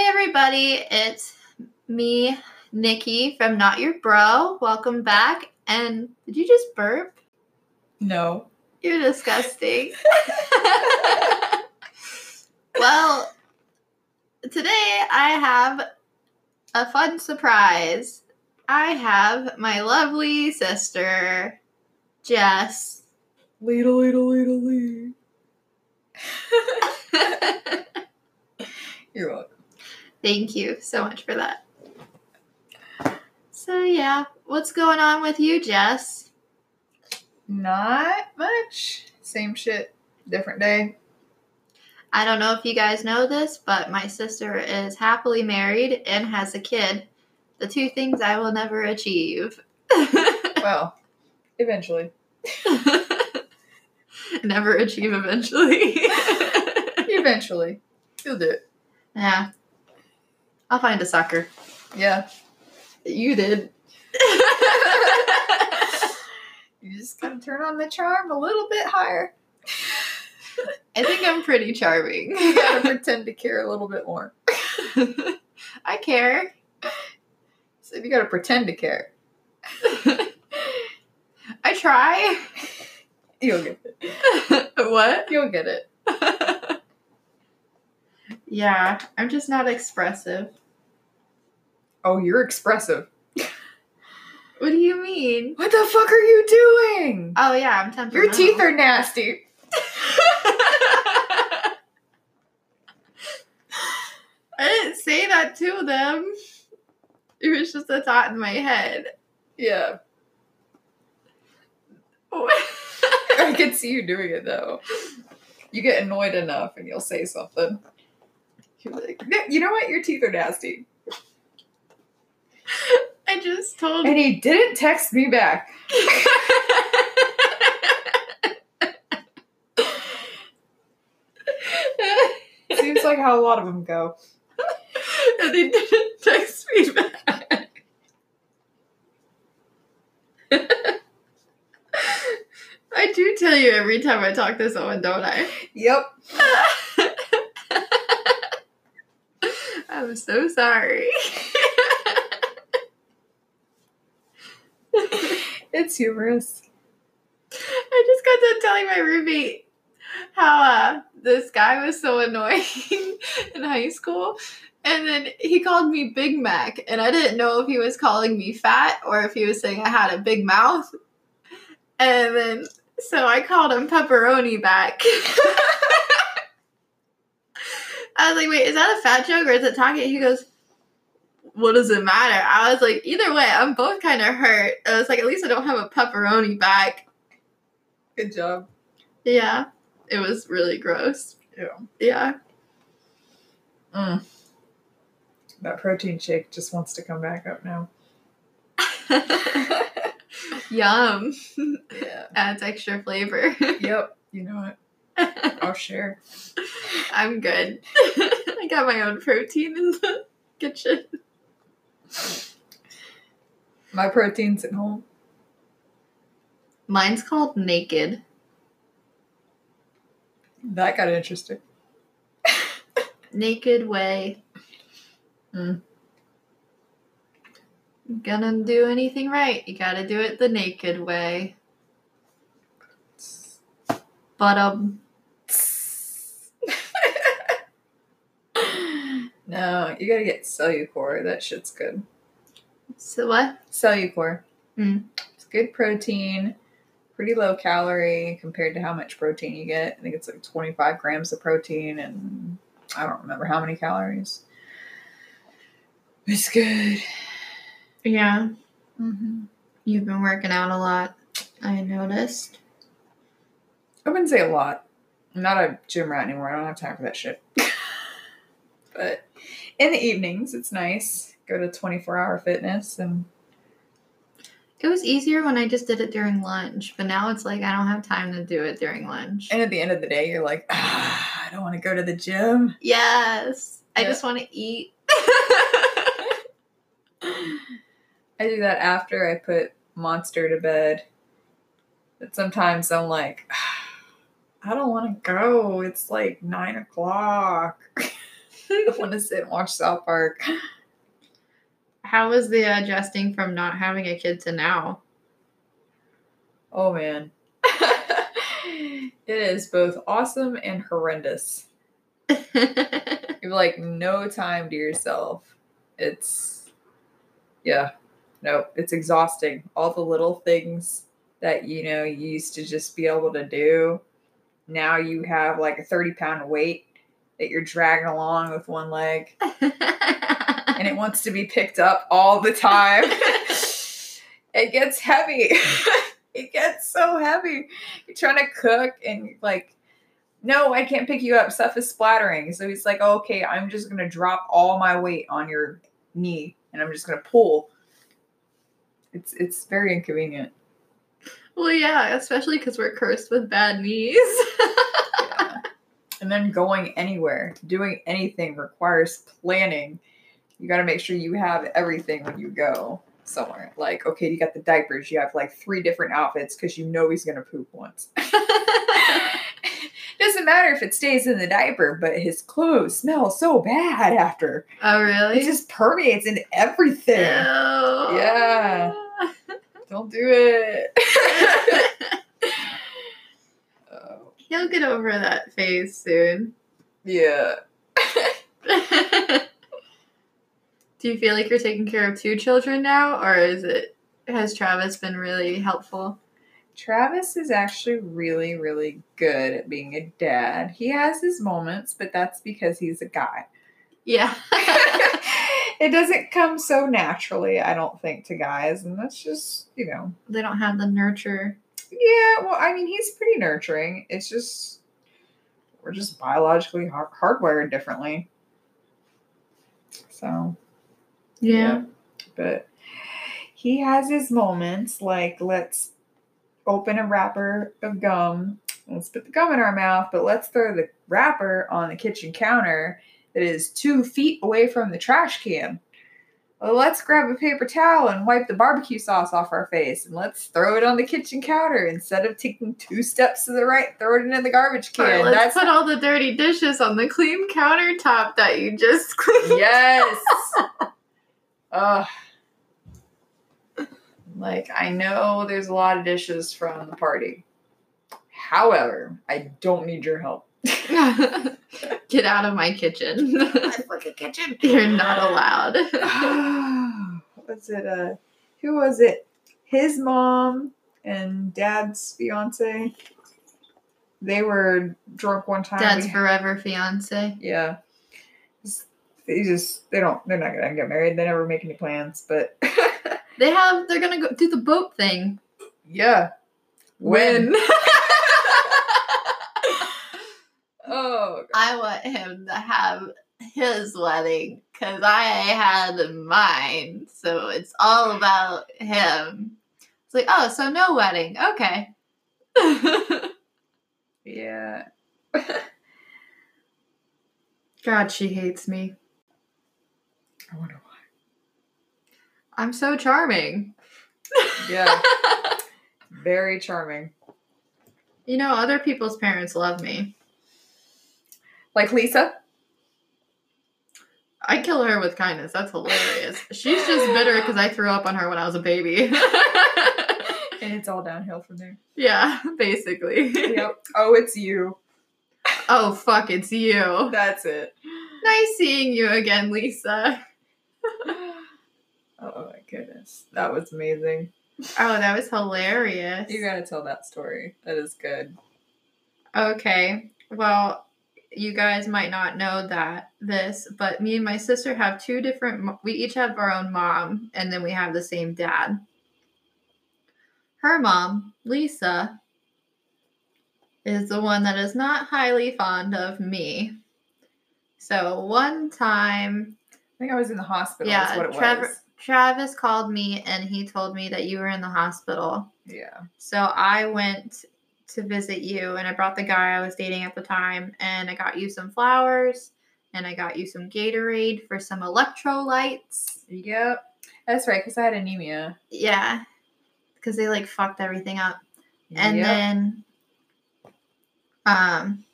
Hey everybody, it's me, Nikki from Not Your Bro. Welcome back. And did you just burp? No. You're disgusting. well, today I have a fun surprise. I have my lovely sister, Jess. Ladle, ladle, ladle, ladle. You're welcome. Thank you so much for that. So, yeah, what's going on with you, Jess? Not much. Same shit, different day. I don't know if you guys know this, but my sister is happily married and has a kid. The two things I will never achieve. Well, eventually. never achieve eventually. Eventually. You'll do it. yeah. I'll find a sucker. Yeah. You did. You just gotta turn on the charm a little bit higher. I think I'm pretty charming. You gotta pretend to care a little bit more. I care. So you gotta pretend to care. I try. You'll get it. what? You'll get it. yeah, I'm just not expressive. Oh, you're expressive. What do you mean? What the fuck are you doing? Oh yeah, I'm temperamental. Your teeth are nasty. I didn't say that to them. It was just a thought in my head. Yeah. I can see you doing it though. You get annoyed enough and you'll say something. You're like, you know what? Your teeth are nasty. I just told And he didn't text me back. Seems like how a lot of them go. and they didn't text me back. I do tell you every time I talk to someone, don't I? Yep. I'm so sorry. It's humorous. I just got done telling my roommate how uh, this guy was so annoying in high school. And then he called me Big Mac, and I didn't know if he was calling me fat or if he was saying I had a big mouth. And then, so I called him Pepperoni back. I was like, wait, is that a fat joke or is it talking? He goes, what does it matter? I was like, either way, I'm both kind of hurt. I was like, at least I don't have a pepperoni back. Good job. Yeah, it was really gross. Yeah. Yeah. Mm. That protein shake just wants to come back up now. Yum. Yeah. Adds extra flavor. Yep. You know what? I'll share. I'm good. I got my own protein in the kitchen. My protein's at home. Mine's called Naked. That got interesting. Naked Whey. Mm. Gonna do anything right, you gotta do it the naked way. But um, no, you gotta get Cellucor. That shit's good. so what? Cellucor. Mm. It's good protein, pretty low calorie compared to how much protein you get. I think it's like 25 grams of protein and I don't remember how many calories. It's good. Yeah, Mm-hmm. you've been working out a lot. I noticed. I wouldn't say a lot. I'm not a gym rat anymore. I don't have time for that shit. but in the evenings, it's nice. Go to 24 hour fitness and It was easier when I just did it during lunch, but now it's like I don't have time to do it during lunch. and at the end of the day, you're like, ah, I don't want to go to the gym. Yes, I just want to eat. I do that after I put Monster to bed. But sometimes I'm like, I don't want to go. It's like nine o'clock. want to sit and watch South Park. How was the adjusting from not having a kid to now? Oh man. it is both awesome and horrendous. You have like no time to yourself. It's yeah. No, it's exhausting. All the little things that you know you used to just be able to do. Now you have like a 30 pound weight that you're dragging along with one leg and it wants to be picked up all the time. it gets heavy. it gets so heavy. You're trying to cook and like, no, I can't pick you up. Stuff is splattering. So he's like, okay, I'm just gonna drop all my weight on your knee and I'm just gonna pull. It's it's very inconvenient. well, yeah, especially because we're cursed with bad knees. And then going anywhere, doing anything requires planning. You got to make sure you have everything when you go somewhere. Like, okay, you got the diapers. You have like three different outfits because you know he's gonna poop once. Doesn't matter if it stays in the diaper, but his clothes smell so bad after. oh, really? It just permeates in everything. Yeah. Don't do it. He'll get over that phase soon. yeah. Do you feel like you're taking care of two children now, or is it has Travis been really helpful? Travis is actually really, really good at being a dad. He has his moments, but that's because he's a guy. Yeah. it doesn't come so naturally, I don't think, to guys. And that's just, you know, they don't have the nurture. Yeah, well, I mean, he's pretty nurturing. It's just, we're just biologically har- hardwired differently. So, Yeah. but he has his moments like let's open a wrapper of gum let's put the gum in our mouth but let's throw the wrapper on the kitchen counter that is two feet away from the trash can well, let's grab a paper towel and wipe the barbecue sauce off our face and let's throw it on the kitchen counter instead of taking two steps to the right throw it in the garbage can let's that's put all the dirty dishes on the clean countertop that you just cleaned. Yes. Ugh. Like, I know there's a lot of dishes from the party. However, I don't need your help. Get out of my kitchen. fucking kitchen. You're not allowed. What's it? Uh, who was it? His mom and dad's fiance. They were drunk one time. Dad's We- forever fiance. yeah. They just they don't they're not gonna get married. They never make any plans. But They have. They're gonna go do the boat thing. yeah, When? Oh I want him to have his wedding because I had mine. So it's all about him. It's like, oh, so no wedding. Okay. yeah. God, she hates me. I wonder why. I'm so charming. Yeah, very charming. you know, other people's parents love me. Like Lisa. I kill her with kindness. That's hilarious. She's just bitter because I threw up on her when I was a baby. And it's all downhill from there. yeah, basically. Yep. Oh, it's you. Oh, fuck, it's you. That's it. Nice seeing you again, Lisa. Oh, oh my goodness. That was amazing. Oh, that was hilarious. You gotta tell that story. That is good. Okay. Well, you guys might not know that this, but me and my sister have two different we each have our own mom and then we have the same dad. Her mom, Lisa, is the one that is not highly fond of me. So one time, I think I was in the hospital. yeah, is what it Trevor, was. Travis called me and he told me that you were in the hospital. Yeah. So I went to visit you and I brought the guy I was dating at the time and I got you some flowers and I got you some Gatorade for some electrolytes. Yep. That's right, because I had anemia. Yeah. Because they like fucked everything up. And Yep. then um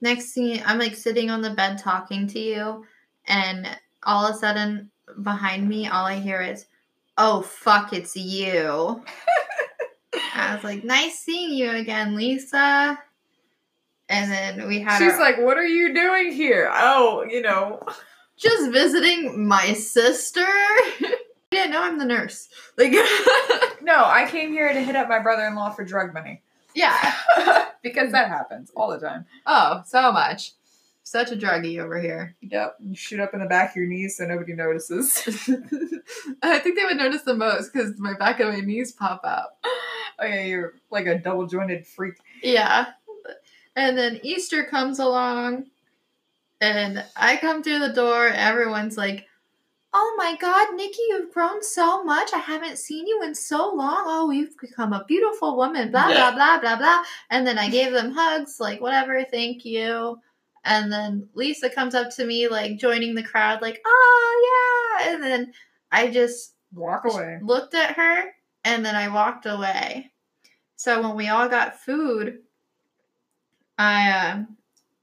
next scene I'm like sitting on the bed talking to you and all of a sudden behind me, all I hear is, "Oh fuck, it's you." I was like, "Nice seeing you again, Lisa." And then we had She's our- like, "What are you doing here?" Oh, you know. just visiting my sister. yeah, no, I'm the nurse. Like, No, I came here to hit up my brother-in-law for drug money yeah. because that happens all the time. Oh, so much. Such a druggie over here. Yep, you shoot up in the back of your knees so nobody notices. I think they would notice the most because my back of my knees pop out. oh yeah, you're like a double jointed freak. Yeah. And then Easter comes along, and I come through the door. Everyone's like, Oh my God, Nikki, you've grown so much. I haven't seen you in so long. Oh, you've become a beautiful woman. Blah, Yeah. blah, blah, blah, blah. And then I gave them hugs, like, whatever, thank you. And then Lisa comes up to me, like, joining the crowd, like, Oh, yeah. And then I just Walk away. looked at her and then I walked away. So when we all got food, I uh,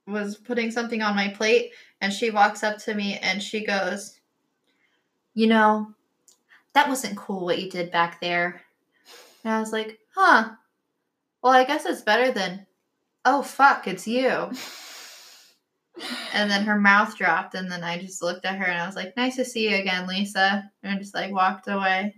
was putting something on my plate and she walks up to me and she goes, You know, that wasn't cool what you did back there. And I was like, Huh. Well, I guess it's better than, Oh, fuck, it's you. And then her mouth dropped, and then I just looked at her and I was like, Nice to see you again, Lisa. And I just like walked away.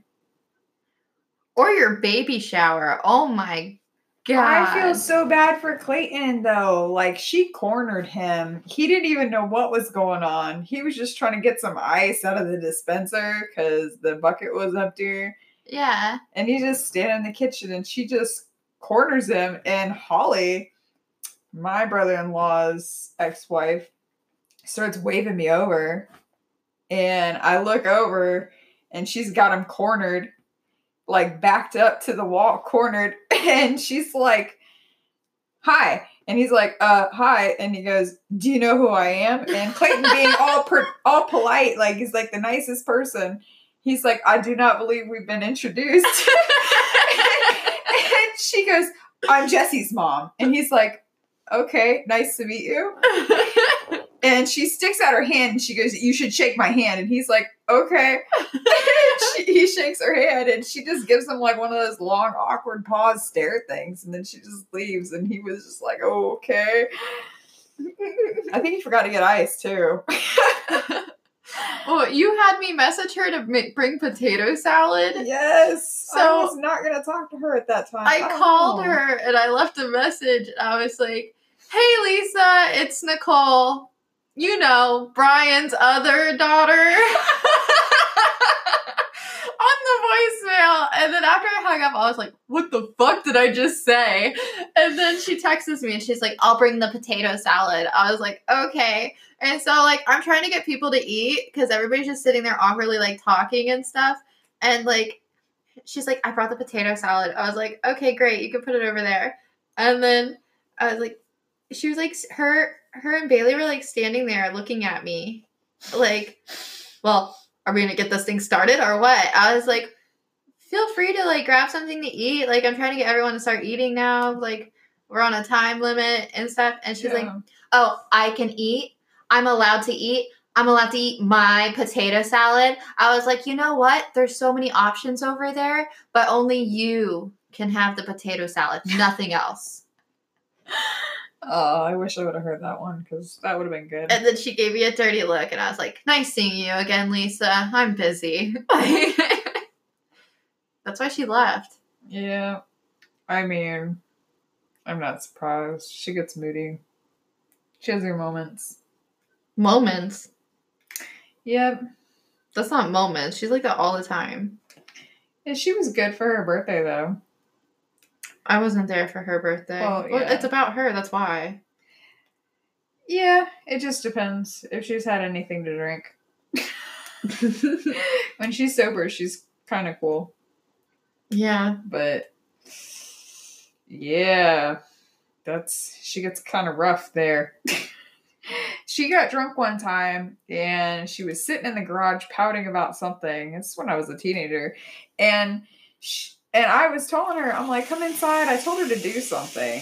Or your baby shower. Oh my god. I feel so bad for Clayton though. Like she cornered him. He didn't even know what was going on. He was just trying to get some ice out of the dispenser because the bucket was empty. Yeah. And he just standing in the kitchen and she just corners him. And Holly, my brother-in-law's ex-wife, starts waving me over. And I look over and she's got him cornered, like backed up to the wall, cornered. And she's like, Hi. And he's like, uh, hi. And he goes, Do you know who I am? And Clayton being all per- all polite, like he's like the nicest person. He's like, I do not believe we've been introduced. and she goes, I'm Jesse's mom. And he's like, Okay, nice to meet you. And she sticks out her hand and she goes, You should shake my hand. And he's like, Okay. she, he shakes her hand and she just gives him like one of those long, awkward pause stare things. And then she just leaves. And he was just like, Oh, okay. I think he forgot to get ice too. well, you had me message her to make, bring potato salad. yes. So I was not going to talk to her at that time. I don't called her and I left a message. I was like, Hey Lisa, it's Nicole. You know, Brian's other daughter. Voicemail. And then after I hung up, I was like, What the fuck did I just say? And then she texts me and she's like, I'll bring the potato salad. I was like, Okay. And so, like, I'm trying to get people to eat because everybody's just sitting there awkwardly, like, talking and stuff. And, like, she's like, I brought the potato salad. I was like, okay, great, you can put it over there. And then I was like, she was like, her, her and Bailey were like standing there looking at me, like, well, are we gonna get this thing started or what? I was like, feel free to like grab something to eat. Like, I'm trying to get everyone to start eating now. Like, we're on a time limit and stuff. And she's like, oh, I can eat. I'm allowed to eat. I'm allowed to eat my potato salad. I was like, you know what? There's so many options over there, but only you can have the potato salad, nothing else. Oh, I wish I would have heard that one because that would have been good. And then she gave me a dirty look, and I was like, nice seeing you again, Lisa. I'm busy. That's why she left. Yeah. I mean, I'm not surprised. She gets moody. She has her moments. Moments. Yep. That's not moments. She's like that all the time. And she was good for her birthday though. I wasn't there for her birthday. Well, Well, it's about her. That's why. Yeah, it just depends if she's had anything to drink. when she's sober, she's kind of cool. Yeah. But yeah, that's she gets kind of rough there. she got drunk one time and she was sitting in the garage pouting about something. It's when I was a teenager, and she, and I was telling her, I'm like, come inside. I told her to do something,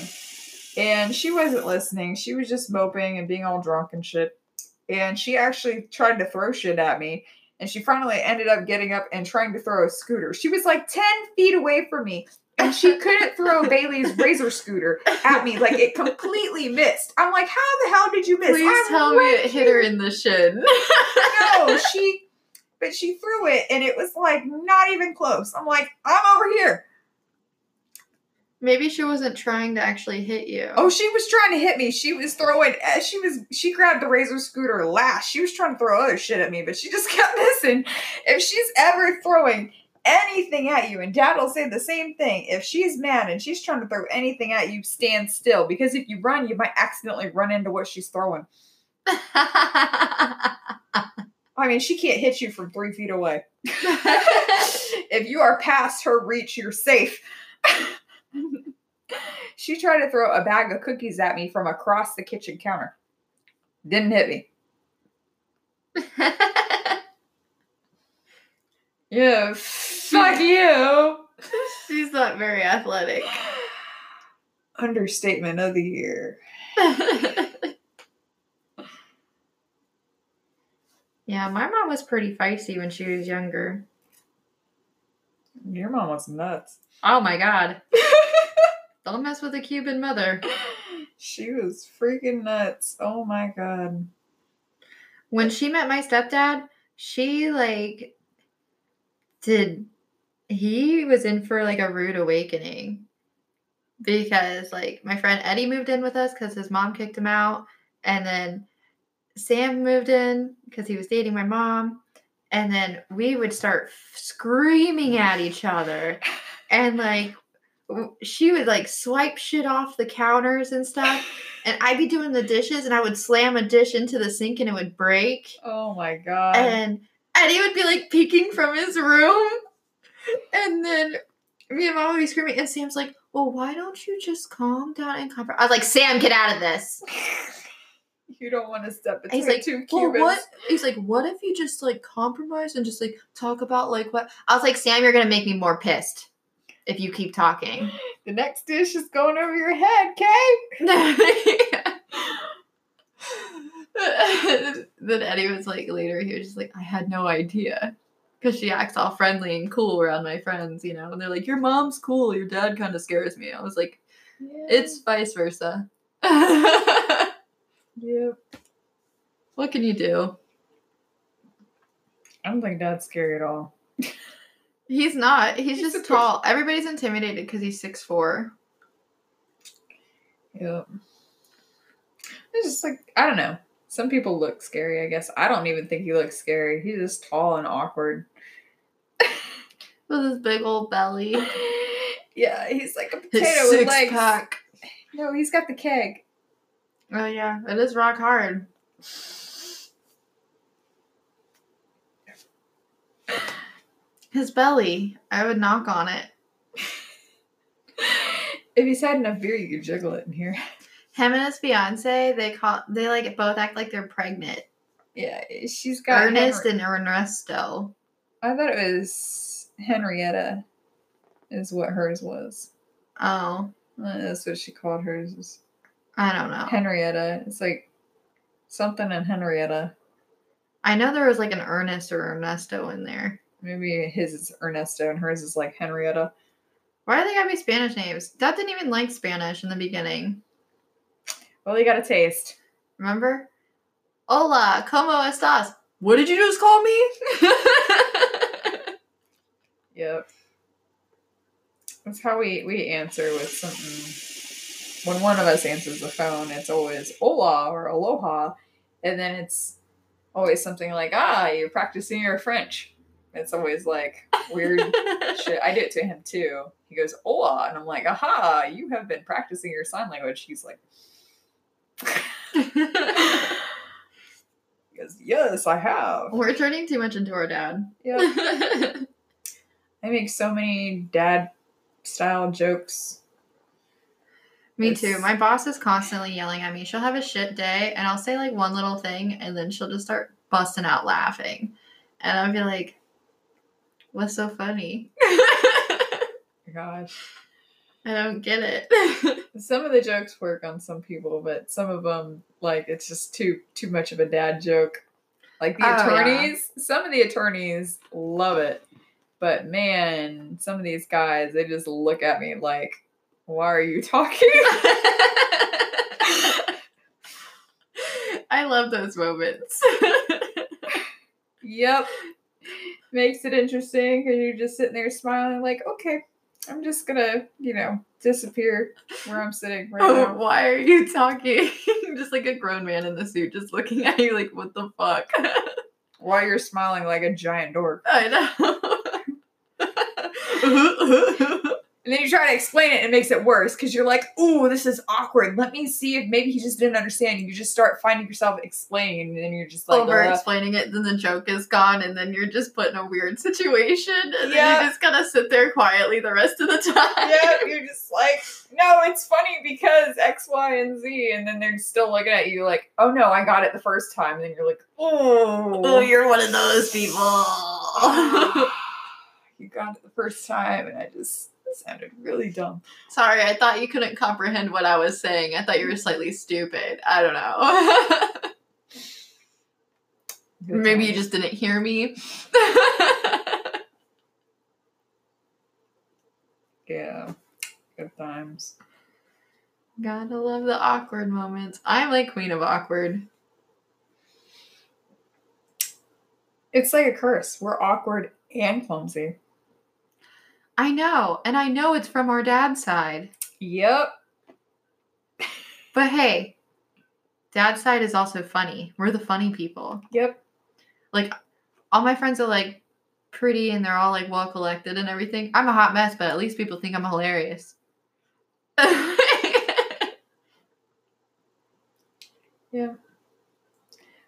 and she wasn't listening. She was just moping and being all drunk and shit. and she actually tried to throw shit at me. And she finally ended up getting up and trying to throw a scooter. She was like 10 feet away from me, and she couldn't throw Bailey's razor scooter at me. Like it completely missed. I'm like, how the hell did you miss? Please I'm tell me it hit her in the shin. no, she, but she threw it and it was like not even close. I'm like, I'm over here. Maybe she wasn't trying to actually hit you. Oh, she was trying to hit me. She was throwing, uh, she was, she grabbed the razor scooter last. She was trying to throw other shit at me, but she just kept missing. If she's ever throwing anything at you, and dad will say the same thing, if she's mad and she's trying to throw anything at you, stand still because if you run, you might accidentally run into what she's throwing. I mean, she can't hit you from three feet away. if you are past her reach, you're safe. She tried to throw a bag of cookies at me from across the kitchen counter. Didn't hit me. Yeah, fuck you. She's not very athletic. Understatement of the year. yeah, my mom was pretty feisty when she was younger. Your mom was nuts. Oh my god. Don't mess with a Cuban mother. she was freaking nuts. Oh my god. When she met my stepdad, she like did he was in for like a rude awakening because like my friend Eddie moved in with us because his mom kicked him out, and then Sam moved in because he was dating my mom, and then we would start screaming at each other, and like she would like swipe shit off the counters and stuff, and I'd be doing the dishes, and I would slam a dish into the sink, and it would break, Oh my god. and Eddie would be like peeking from his room. And then me and mom would be screaming, and Sam's like, Well, why don't you just calm down and comfort? I was like, Sam, get out of this. you don't want to step between he's like, two Well, Cubans. what? He's like, What if you just like compromise and just like talk about like what? I was like, Sam, you're gonna make me more pissed if you keep talking. The next dish is going over your head, Kay. then Eddie was like later, he was just like, I had no idea. Because she acts all friendly and cool around my friends, you know? And they're like, Your mom's cool, your dad kind of scares me. I was like, It's vice versa. Yep. what can you do? I don't think dad's scary at all. He's not. He's, He's just a tall. Everybody's intimidated because he's six four. Yep. It's just like I don't know. Some people look scary, I guess. I don't even think he looks scary. He's just tall and awkward. With his big old belly. yeah, he's like a His potato with six legs. pack. No, he's got the keg. Oh yeah, it is rock hard. His belly. I would knock on it. If he's had enough beer, you could jiggle it in here. Him and his fiance, they call they like both act like they're pregnant. Yeah, she's got Ernest Henri- and Ernesto. I thought it was Henrietta, is what hers was. Oh, Uh, That's what she called hers. Is I don't know. Henrietta. It's like something in Henrietta. I know there was like an Ernest or Ernesto in there. Maybe his is Ernesto and hers is like Henrietta. Why do they gotta be Spanish names? Dad didn't even like Spanish in the beginning. Well, you got a taste. Remember? Hola, ¿cómo estás? What did you just call me? Yep. That's how we we answer with something. When one of us answers the phone, it's always hola or aloha, and then it's always something like ah, you're practicing your French. It's always like weird shit. I do it to him too. He goes hola, and I'm like aha, you have been practicing your sign language. He's like. He goes, yes, I have. We're turning too much into our dad. Yeah. I make so many dad style jokes. Me It's- too. My boss is constantly yelling at me. She'll have a shit day and I'll say like one little thing and then she'll just start busting out laughing. And I'll be like, what's so funny? Gosh. I don't get it. Some of the jokes work on some people, but some of them, like, it's just too too much of a dad joke. Like the Oh, yeah. attorneys, some of the attorneys love it, but man, some of these guys, they just look at me like, "Why are you talking?" I love those moments. yep, makes it interesting because you're just sitting there smiling, like, "Okay, I'm just gonna, you know, disappear where I'm sitting right Oh, now." why are you talking? just like a grown man in the suit, just looking at you like, what the fuck? While you're smiling like a giant dork. I know. And then you try to explain it and it makes it worse because you're like, ooh, this is awkward. Let me see if maybe he just didn't understand. You just start finding yourself explaining and then you're just like, Over explaining it, then the joke is gone, and then you're just put in a weird situation, and then Yeah. you just gotta sit there quietly the rest of the time. yeah, you're just like, no, it's funny because X, Y, and Z. And then they're still looking at you like, oh no, I got it the first time. And then you're like, Oh, oh, you're one of those people. you got it the first time. And I just sounded really dumb. Sorry, I thought you couldn't comprehend what I was saying. I thought you were slightly stupid. I don't know. Maybe you just didn't hear me. Yeah. Good times. Gotta love the awkward moments. I'm like queen of awkward. It's like a curse. We're awkward and clumsy. I know, and I know it's from our dad's side. Yep. But hey, dad's side is also funny. We're the funny people. Yep. Like, all my friends are like pretty and they're all like well collected and everything. I'm a hot mess, but at least people think I'm hilarious. Yeah.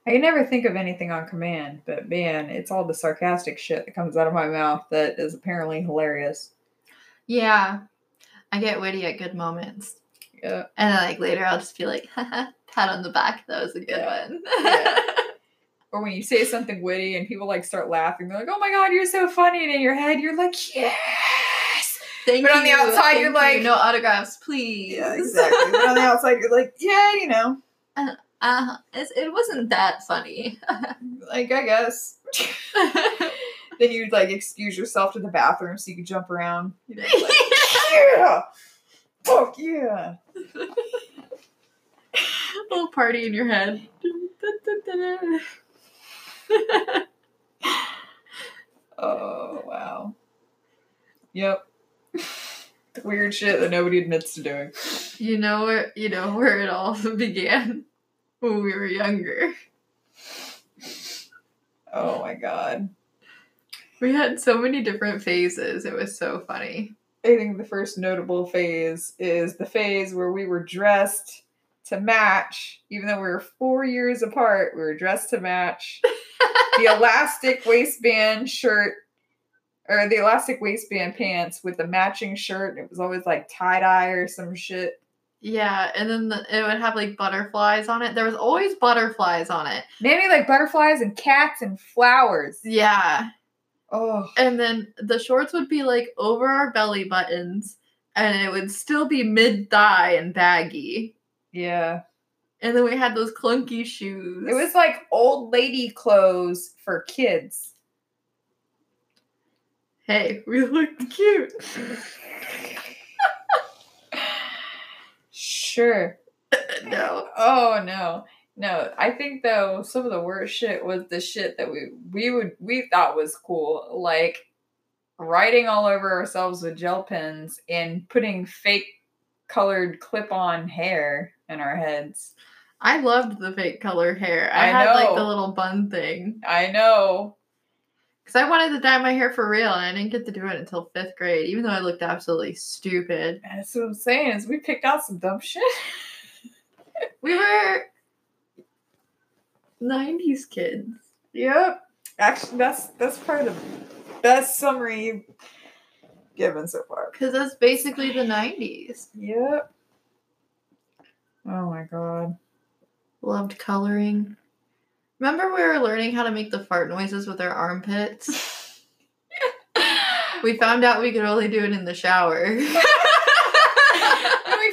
I can never think of anything on command, but man, it's all the sarcastic shit that comes out of my mouth that is apparently hilarious. yeah, I get witty at good moments. Yeah. And then, like, later I'll just be like, haha, pat on the back. That was a good Yeah. one. Yeah. Or when you say something witty and people like start laughing, they're like, "Oh my god, you're so funny!" And in your head, you're like, "Yes." Thank you. But on the you, outside, you're you. like- no autographs, please. Yeah, exactly. but on the outside, you're like, "Yeah, you know, uh, it wasn't that funny. like I guess." then you'd like excuse yourself to the bathroom so you could jump around. You know, like, yeah, fuck yeah. little party in your head. Oh wow. Yep. Weird shit that nobody admits to doing. you know where you know where it all began when we were younger. Oh my god. We had so many different phases. It was so funny. I think the first notable phase is the phase where we were dressed to match, even though we were four years apart, we were dressed to match. the elastic waistband shirt or the elastic waistband pants with the matching shirt. It was always like tie dye or some shit. Yeah, and then the, it would have like butterflies on it. There was always butterflies on it. Maybe like butterflies and cats and flowers. Yeah, Oh, and then the shorts would be like over our belly buttons, and it would still be mid thigh and baggy. yeah. And then we had those clunky shoes. It was like old lady clothes for kids. hey, we looked cute. Sure. no. Oh no. No, I think though some of the worst shit was the shit that we we would we thought was cool, like writing all over ourselves with gel pens and putting fake colored clip-on hair in our heads. I loved the fake color hair. I, I had like the little bun thing. I know. Because I wanted to dye my hair for real, and I didn't get to do it until fifth grade, even though I looked absolutely stupid. That's what I'm saying is we picked out some dumb shit. We were 90s kids. yep. Actually, that's that's probably the best summary you've given so far. Because that's basically the 90s. Yep. Oh my god. Loved coloring. Remember, we were learning how to make the fart noises with our armpits? We found out we could only do it in the shower. Did we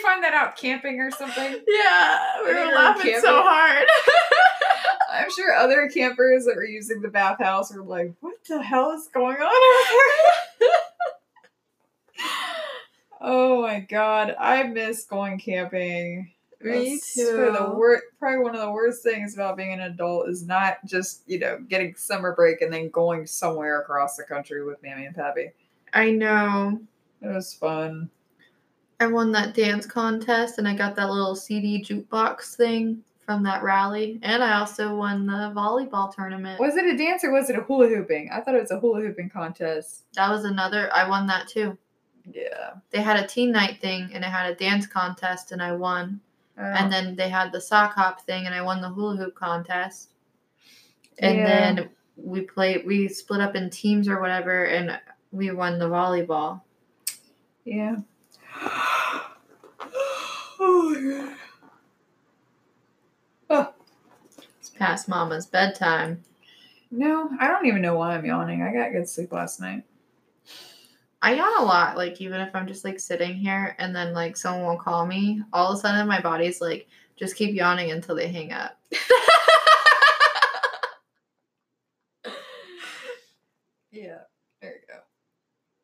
find that out camping or something? Yeah, we were we were laughing so hard. I'm sure other campers that were using the bathhouse were like, "What the hell is going on over here?" oh my god, I miss going camping. Me That's For the too. wor- probably one of the worst things about being an adult is not just you know getting summer break and then going somewhere across the country with Mammy and Pappy. I know. It was fun. I won that dance contest and I got that little CD jukebox thing from that rally. And I also won the volleyball tournament. Was it a dance or was it a hula hooping? I thought it was a hula hooping contest. That was another, I won that too. Yeah. They had a teen night thing and it had a dance contest and I won. And then they had the sock hop thing and I won the hula hoop contest. And Yeah. then we played, we split up in teams or whatever and we won the volleyball. Yeah. oh my god. Oh It's past mama's bedtime. no, I don't even know why I'm yawning. I got good sleep last night. I yawn a lot, like even if I'm just like sitting here and then like someone will call me, all of a sudden my body's like, just keep yawning until they hang up. Yeah. There you go.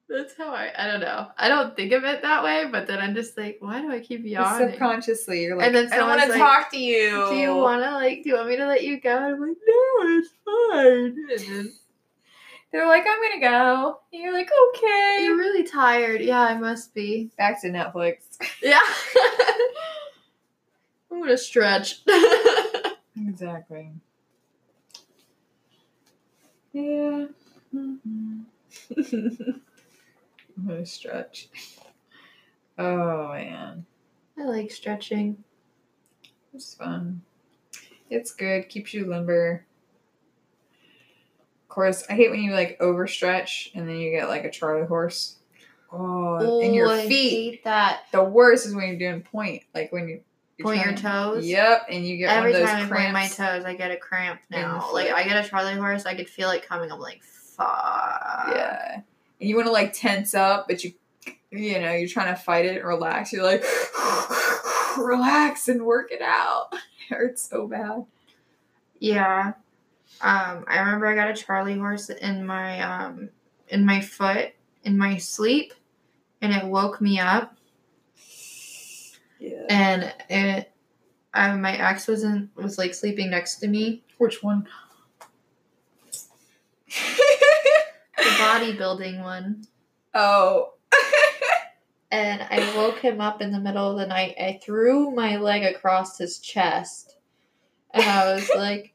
That's how I I don't know. I don't think of it that way, but then I'm just like, why do I keep yawning? Subconsciously, you're like, And then I don't want to like, talk to you. Do you wanna like do you want me to let you go? And I'm like, no, it's fine. They're like, I'm gonna go. And you're like, okay. you're really tired. Yeah, I must be. Back to Netflix. Yeah. I'm gonna stretch. Exactly. Yeah. Mhm. I'm gonna stretch. Oh man, I like stretching. it's fun. It's good. Keeps you limber. Of course, I hate when you like overstretch and then you get like a Charlie horse. Oh, and your I feet. hate that. The worst is when you're doing point, like when you Point your toes. Yep, and you get Every one of those time I point my toes, I get a cramp now. Like. I get a Charlie horse, I could feel it coming. I'm like, fuck. Yeah. And you want to like tense up, but you, you know, you're trying to fight it and relax. You're like, relax and work it out. It hurts so bad. Yeah. Um, I remember I got a Charlie horse in my um in my foot in my sleep, and it woke me up. Yeah. And it, I, my ex was in was like sleeping next to me. Which one? The bodybuilding one. oh. and I woke him up in the middle of the night. I threw my leg across his chest, and I was like,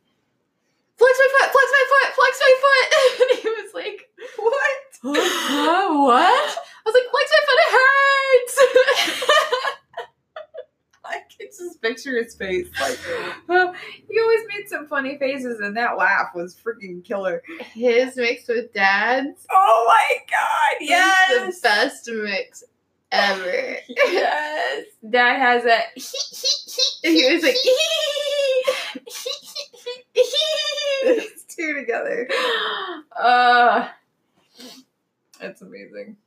"Flex my foot! Flex my foot! Flex my foot!" And he was like, what? "Huh? what?" I was like, "Flex my foot! It hurts!" I can just picture his face. Like, well, you always made some funny faces, and that laugh was freaking killer. His mixed with dad's. Oh my god! was the best mix ever. yes. Dad has a. he was like, These two together. Uh, that's amazing.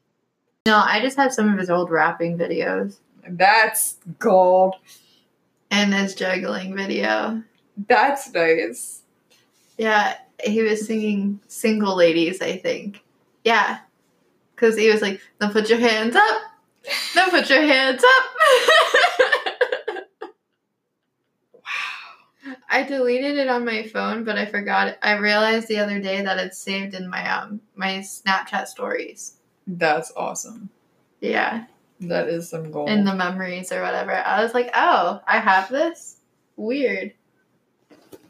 "No, I just have some of his old rapping videos That's gold. and his juggling video." That's nice. Yeah, he was singing "Single Ladies," I think. Yeah, because he was like, "Now put your hands up. Now put your hands up." wow. I deleted it on my phone, but I forgot. It. I realized the other day that it's saved in my um my Snapchat stories. That's awesome. Yeah, That is some gold. in the memories or whatever. I was like, "Oh, I have this. Weird."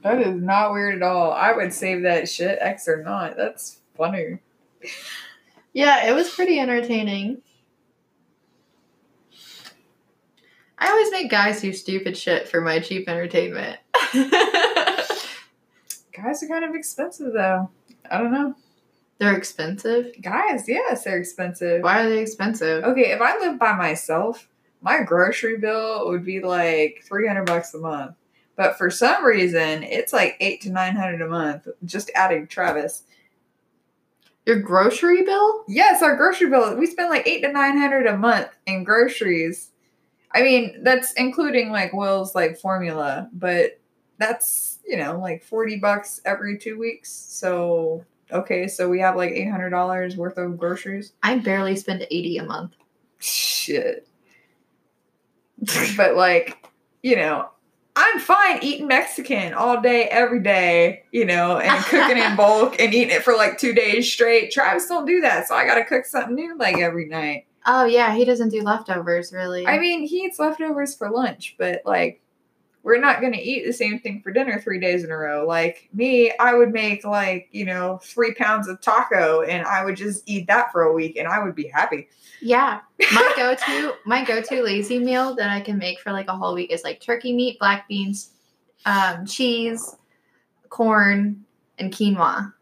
that is not weird at all. I would save that shit, X or not. That's funny. Yeah, it was pretty entertaining. I always make guys do stupid shit for my cheap entertainment. Guys are kind of expensive though. I don't know. They're expensive. Guys, yes, they're expensive. Why are they expensive? Okay, if I lived by myself, my grocery bill would be like three hundred bucks a month. But for some reason, it's like eight to nine hundred a month. Just adding Travis. Your grocery bill? Yes, our grocery bill. We spend like eight to nine hundred a month in groceries. I mean, that's including like Will's like formula, but that's you know like forty bucks every two weeks. So okay, so we have like eight hundred dollars worth of groceries. I barely spend 80 a month. Shit. but like, you know, I'm fine eating Mexican all day, every day, you know, and cooking in bulk and eating it for like two days straight. Travis don't do that, so I gotta cook something new like every night. Oh yeah, he doesn't do leftovers really. I mean, he eats leftovers for lunch, but like, we're not gonna eat the same thing for dinner three days in a row. Like me, I would make like you know three pounds of taco, and I would just eat that for a week, and I would be happy. yeah, my go-to my go-to lazy meal that I can make for like a whole week is like turkey meat, black beans, um, cheese, corn, and quinoa,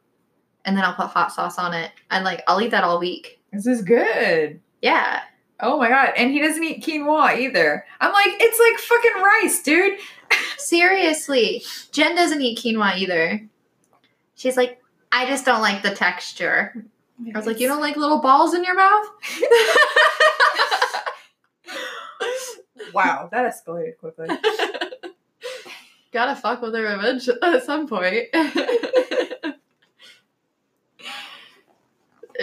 and then I'll put hot sauce on it, and like I'll eat that all week. This is good. Yeah, Oh my god, and he doesn't eat quinoa either. I'm like, it's like fucking rice, dude. seriously, Jen doesn't eat quinoa either. She's like, I just don't like the texture. I was like, you don't like little balls in your mouth? Wow, that escalated quickly. Gotta fuck with her eventually at some point. it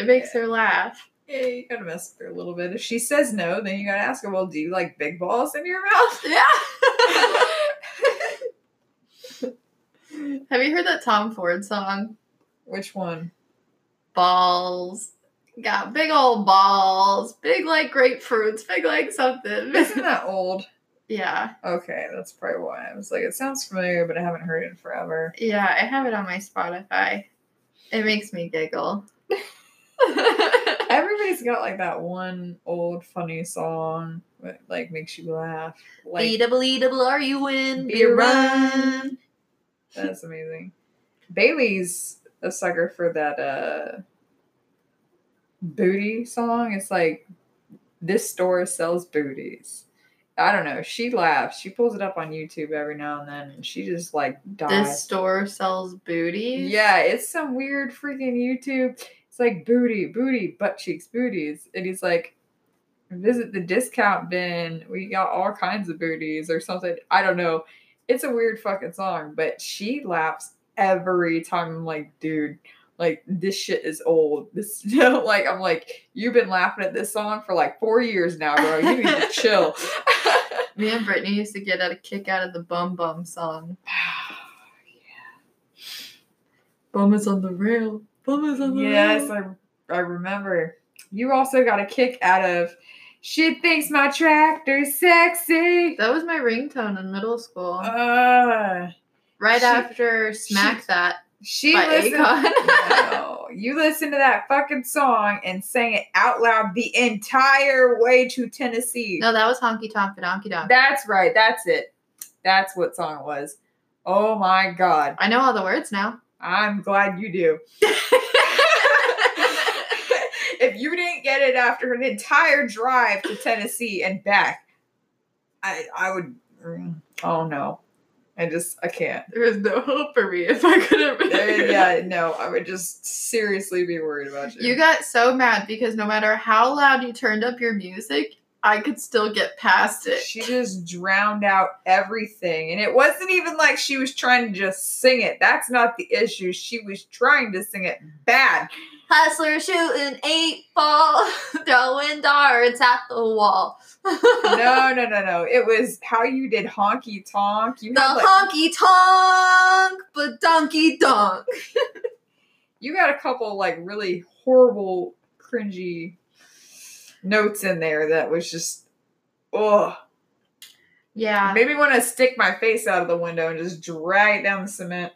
makes her laugh. Yeah, you gotta mess with her a little bit. If she says no, then you gotta ask her, well, do you like big balls in your mouth? Yeah. Have you heard that Tom Ford song? Which one? Balls. Got big old balls. Big like grapefruits. Big like something. Isn't that old? yeah. Okay, that's probably why. I was like, it sounds familiar, but I haven't heard it in forever. Yeah, I have it on my Spotify. It makes me giggle. Everybody's got like that one old funny song that like makes you laugh. Like B double E double R U N beer run. run. That's amazing. Bailey's a sucker for that uh booty song. It's like this store sells booties. I don't know. She laughs. She pulls it up on YouTube every now and then. And she just like dies. This store sells booties. Yeah, it's some weird freaking YouTube. It's like booty, booty, butt cheeks, booties. And he's like, visit the discount bin. We got all kinds of booties or something. I don't know. It's a weird fucking song, but she laughs every time. I'm like, dude, like this shit is old. This like I'm like, you've been laughing at this song for like four years now, bro. You need to chill. Me and Brittany used to get a kick out of the Bum Bum song. Bum is on the rail. Bum is on the Yes, rail. I, I remember. You also got a kick out of she thinks my tractor's sexy. That was my ringtone in middle school. Uh, right she- after Smack she- That she by listened. Akon. no, you listened to that fucking song and sang it out loud the entire way to Tennessee. no, that was Honky Tonk the Donkey Donk. That's right. That's it. That's what song it was. Oh my god. I know all the words now. I'm glad you do. if you didn't get it after an entire drive to Tennessee and back, I I would. mm, Oh no, I just I can't. there was no hope for me if I couldn't Uh, yeah, no, I would just seriously be worried about you. You got so mad because no matter how loud you turned up your music, I could still get past it. She just drowned out everything. And it wasn't even like she was trying to just sing it. That's not the issue. She was trying to sing it bad. Hustler shooting eight ball, throwing darts at the wall. No, no, no, no. It was how you did honky tonk. You The like, honky tonk, but donkey donk. you got a couple like really horrible, cringy notes in there that was just ugh. Yeah. Maybe want to stick my face out of the window and just drag it down the cement,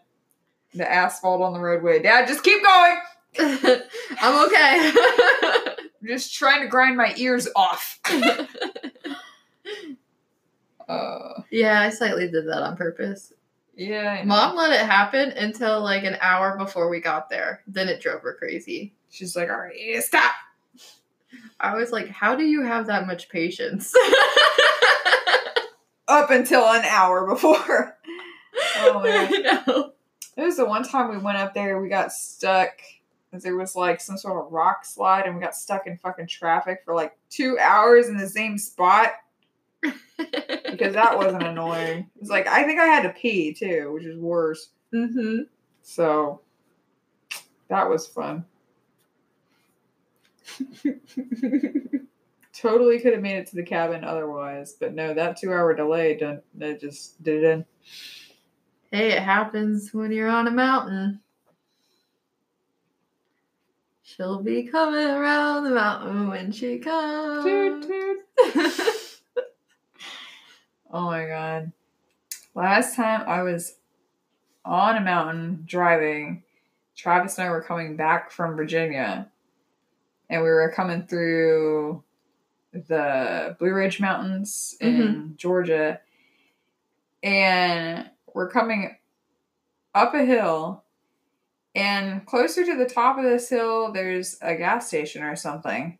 the asphalt on the roadway. Dad, just keep going. I'm okay. I'm just trying to grind my ears off. Uh, yeah, I slightly did that on purpose. yeah. Mom let it happen until like an hour before we got there. Then it drove her crazy. She's like, all right, you need to stop. I was like, how do you have that much patience? Up until an hour before. Oh, man. I know. It was the one time we went up there, we got stuck. 'Cause There was like some sort of rock slide, and we got stuck in fucking traffic for like two hours in the same spot. because that wasn't annoying. It's like I think I had to pee too, which is worse. hmm So that was fun. totally could have made it to the cabin otherwise, but no, that two hour delay done that just did it in. Hey, it happens when you're on a mountain. She'll be coming around the mountain when she comes. Toot, toot. Oh my god. Last time I was on a mountain driving, Travis and I were coming back from Virginia. And we were coming through the Blue Ridge Mountains in mm-hmm. Georgia. And we're coming up a hill. And closer to the top of this hill, there's a gas station or something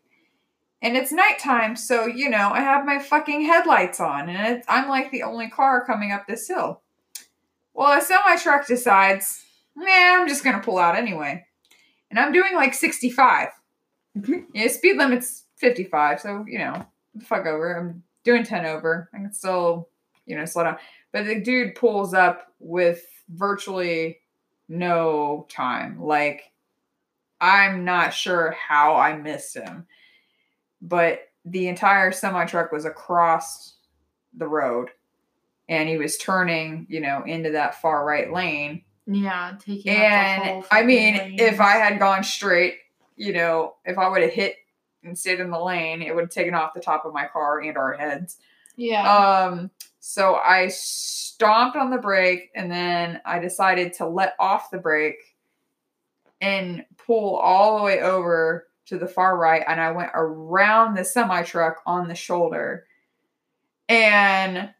and it's nighttime, so you know I have my fucking headlights on, and it's, I'm like the only car coming up this hill. Well, a semi truck decides, man, I'm just gonna pull out anyway, and I'm doing like 65. Mm-hmm. yeah, speed limit's 55, so you know, the fuck over. I'm doing 10 over. I can still, you know, slow down. But the dude pulls up with virtually no time. Like, I'm not sure how I missed him but the entire semi truck was across the road and he was turning, you know, into that far right lane. Yeah, taking up the whole And I mean, lane. if I had gone straight, you know, if I would have hit and stayed in the lane, it would have taken off the top of my car and our heads. yeah, Um, so I stomped on the brake and then I decided to let off the brake and pull all the way over to the far right. And I went around the semi truck on the shoulder and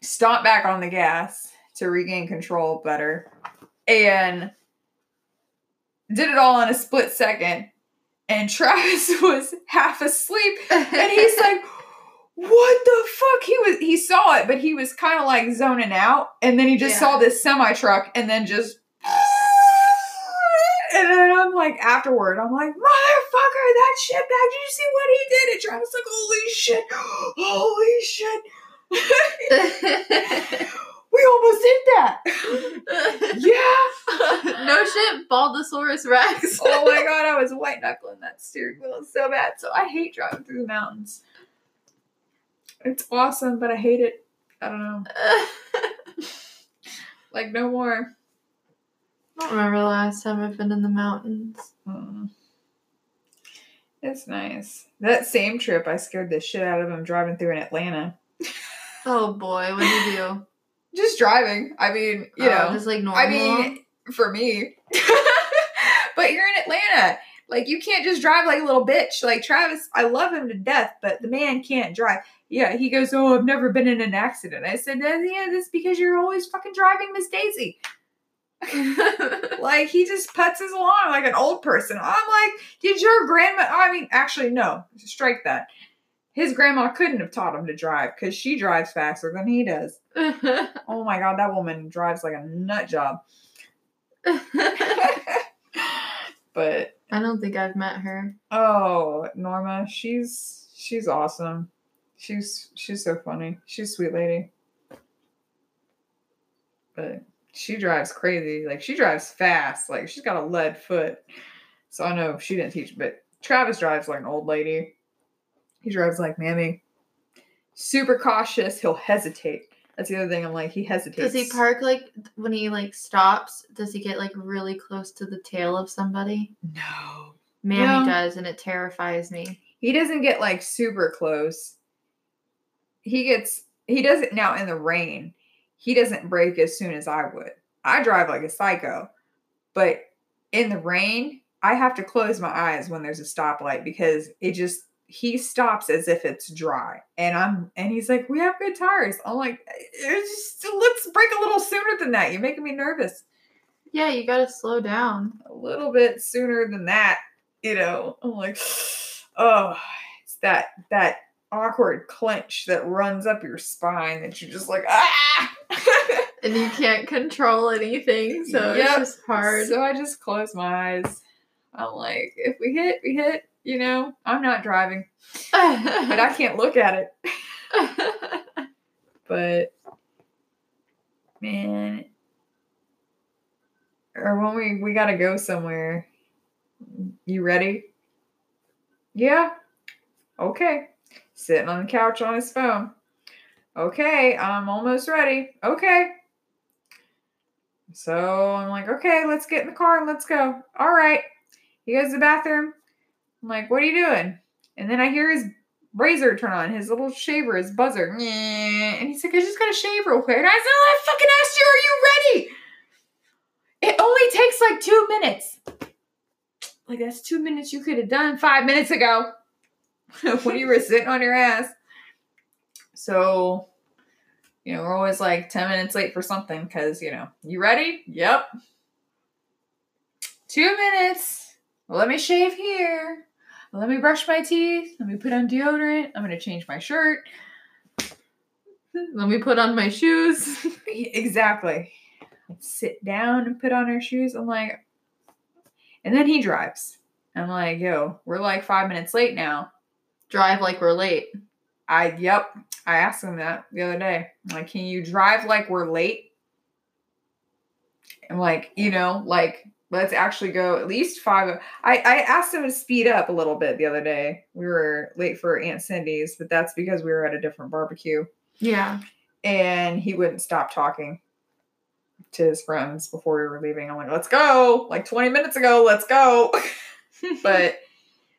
stomped back on the gas to regain control better and did it all in a split second. And Travis was half asleep and he's like, "What the fuck?" He was he saw it, but he was kind of like zoning out, and then he just Yeah. saw this semi truck, and then just. And then I'm like, afterward, I'm like, motherfucker, that shit bag. Did you see what he did? And Travis like, holy shit, holy shit. we almost did that. yeah. no shit, Baldosaurus Rex. Oh my god, I was white knuckling that steering wheel so bad. So I hate driving through the mountains. It's awesome, but I hate it. I don't know. Like no more. I don't remember the last time I've been in the mountains. Mm. It's nice. That same trip, I scared the shit out of him driving through in Atlanta. Oh boy, what did you do? Just driving. I mean, you Oh, know. just like normal. I mean, for me. but you're in Atlanta. Like you can't just drive like a little bitch. Like Travis, I love him to death, but the man can't drive. Yeah, he goes, "Oh, I've never been in an accident." I said, "Uh, "Yeah, that's because you're always fucking driving Miss Daisy." Like he just putzes along like an old person. I'm like, did your grandma? I mean, actually, no. Strike that. His grandma couldn't have taught him to drive because she drives faster than he does. Oh my god, that woman drives like a nut job. but I don't think I've met her. oh, Norma, she's she's awesome. She's she's so funny. She's a sweet lady. But she drives crazy. Like she drives fast. Like she's got a lead foot. So I know she didn't teach, but Travis drives like an old lady. He drives like mammy. Super cautious. He'll hesitate. That's the other thing. I'm like, he hesitates. Does he park like when he like stops? Does he get like really close to the tail of somebody? No. Mammy No. does, and it terrifies me. He doesn't get like super close. He gets he doesn't now in the rain. He doesn't break as soon as I would. I drive like a psycho. But in the rain, I have to close my eyes when there's a stoplight because it just he stops as if it's dry. And I'm and he's like, "We have good tires." I'm like, just, "Let's break a little sooner than that. You're making me nervous." Yeah, you gotta slow down. a little bit sooner than that, you know. I'm like, oh, it's that that awkward clench that runs up your spine that you're just like, ah. And you can't control anything, so Yep. it's just hard. So I just close my eyes. I'm like, if we hit, we hit. You know, I'm not driving, but I can't look at it. but man or when we we gotta go somewhere. You ready? Yeah. Okay. Sitting on the couch on his phone. Okay i'm almost ready. Okay. So i'm like okay let's get in the car and let's go. All right. He goes to the bathroom i'm like what are you doing and then i hear his razor turn on, his little shaver, his buzzer. And he's like, I just gotta shave real quick. And I said, I fucking asked you, are you ready? It only takes like two minutes. Like, that's two minutes you could have done five minutes ago when you were sitting on your ass. So, you know, we're always like 10 minutes late for something because, you know, you ready? Yep. Two minutes. Let me shave here. Let me brush my teeth. Let me put on deodorant. I'm going to change my shirt. Let me put on my shoes. exactly. Let's sit down and put on our shoes. I'm like, and then he drives. I'm like, yo, we're like five minutes late now. Drive like we're late. I, yep. I asked him that the other day. I'm like, can you drive like we're late? I'm like, you know, like let's actually go at least five. I, I asked him to speed up a little bit the other day. We were late for Aunt Cindy's, but that's because we were at a different barbecue. Yeah. And he wouldn't stop talking to his friends before we were leaving. I'm like, let's go. Like 20 minutes ago, let's go. but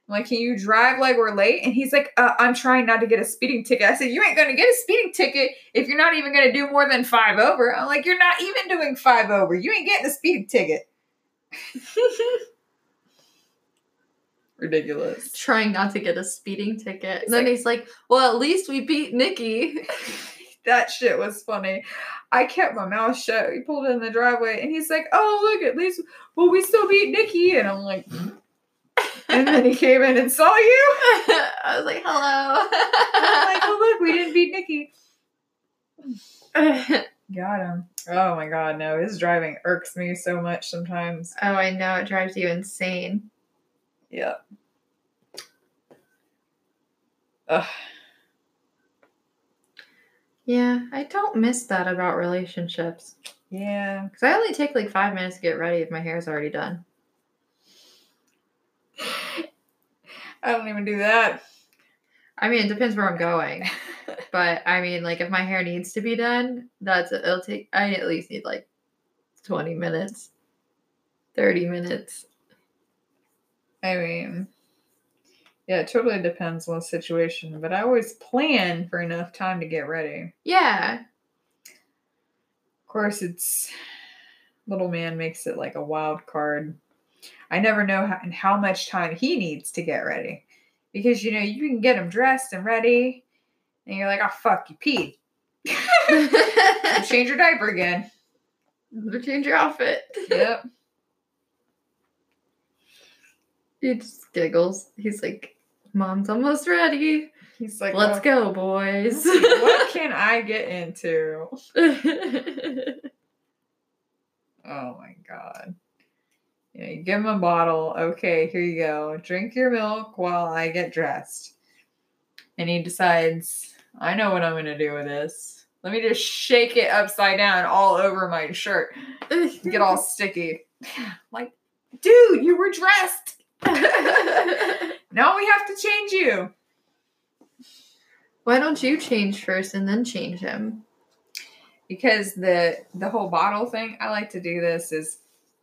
I'm like, can you drive like we're late? And he's like, uh, I'm trying not to get a speeding ticket. I said, you ain't going to get a speeding ticket if you're not even going to do more than five over. I'm like, you're not even doing five over. You ain't getting a speeding ticket. Ridiculous. Trying not to get a speeding ticket. And then like, he's like, Well, at least we beat Nikki. that shit was funny. I kept my mouth shut. We pulled in the driveway and he's like, Oh, look, at least, well, we still beat Nikki. And I'm like, And then he came in and saw you. I was like, Hello. I'm like, Oh, look, we didn't beat Nikki. Got him. Oh my god, no. His driving irks me so much sometimes. Oh, I know. It drives you insane. Yeah. Ugh. Yeah, I don't miss that about relationships. Yeah. Because I only take like five minutes to get ready if my hair's already done. I don't even do that. I mean, it depends where I'm going. but I mean, like if my hair needs to be done, that's it'll take. I at least need like twenty minutes, thirty minutes. I mean, yeah, it totally depends on the situation, but I always plan for enough time to get ready. Yeah. Of course, it's little man makes it like a wild card. I never know how, how much time he needs to get ready because you know you can get them dressed and ready, and you're like, oh fuck, you peed. change your diaper again. Change your outfit. Yep. he just giggles. He's like, "Mom's almost ready." He's like, "Let's go, boys." what can I get into? oh my god. You, know, you give him a bottle. Okay, here you go. Drink your milk while I get dressed. And he decides, I know what I'm going to do with this. Let me just shake it upside down all over my shirt. Get all sticky. Like, dude, you were dressed. now we have to change you. Why don't you change first and then change him? Because the the whole bottle thing, I like to do this is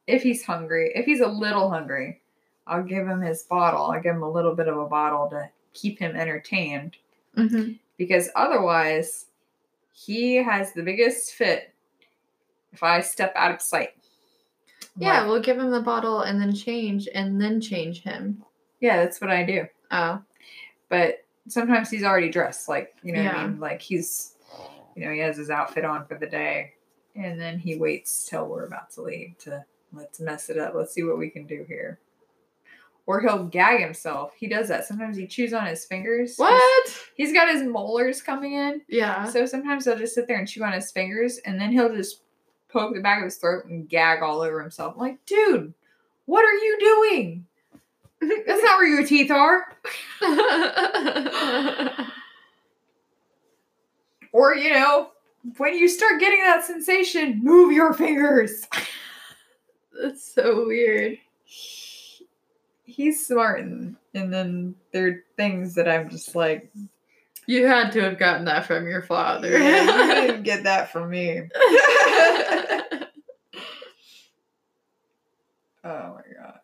if he's hungry, if he's a little hungry, I'll give him his bottle. I'll give him a little bit of a bottle to keep him entertained. Mm-hmm. Because otherwise, he has the biggest fit if I step out of sight. Yeah, like, we'll give him the bottle and then change and then change him. Yeah, that's what I do. Oh. But sometimes he's already dressed. Like, you know yeah. I mean? Like he's, you know, he has his outfit on for the day. And then he waits till we're about to leave to let's mess it up. Let's see what we can do here. Or he'll gag himself. He does that. Sometimes he chews on his fingers. What? he's, got his molars coming in. Yeah. So sometimes he'll just sit there and chew on his fingers, and then he'll just poke the back of his throat and gag all over himself. I'm like, dude, what are you doing? That's not where your teeth are. Or, you know, when you start getting that sensation, move your fingers. That's so weird. He's smart, and, and then there are things that I'm just like, You had to have gotten that from your father. yeah, you didn't get that from me. Oh my god.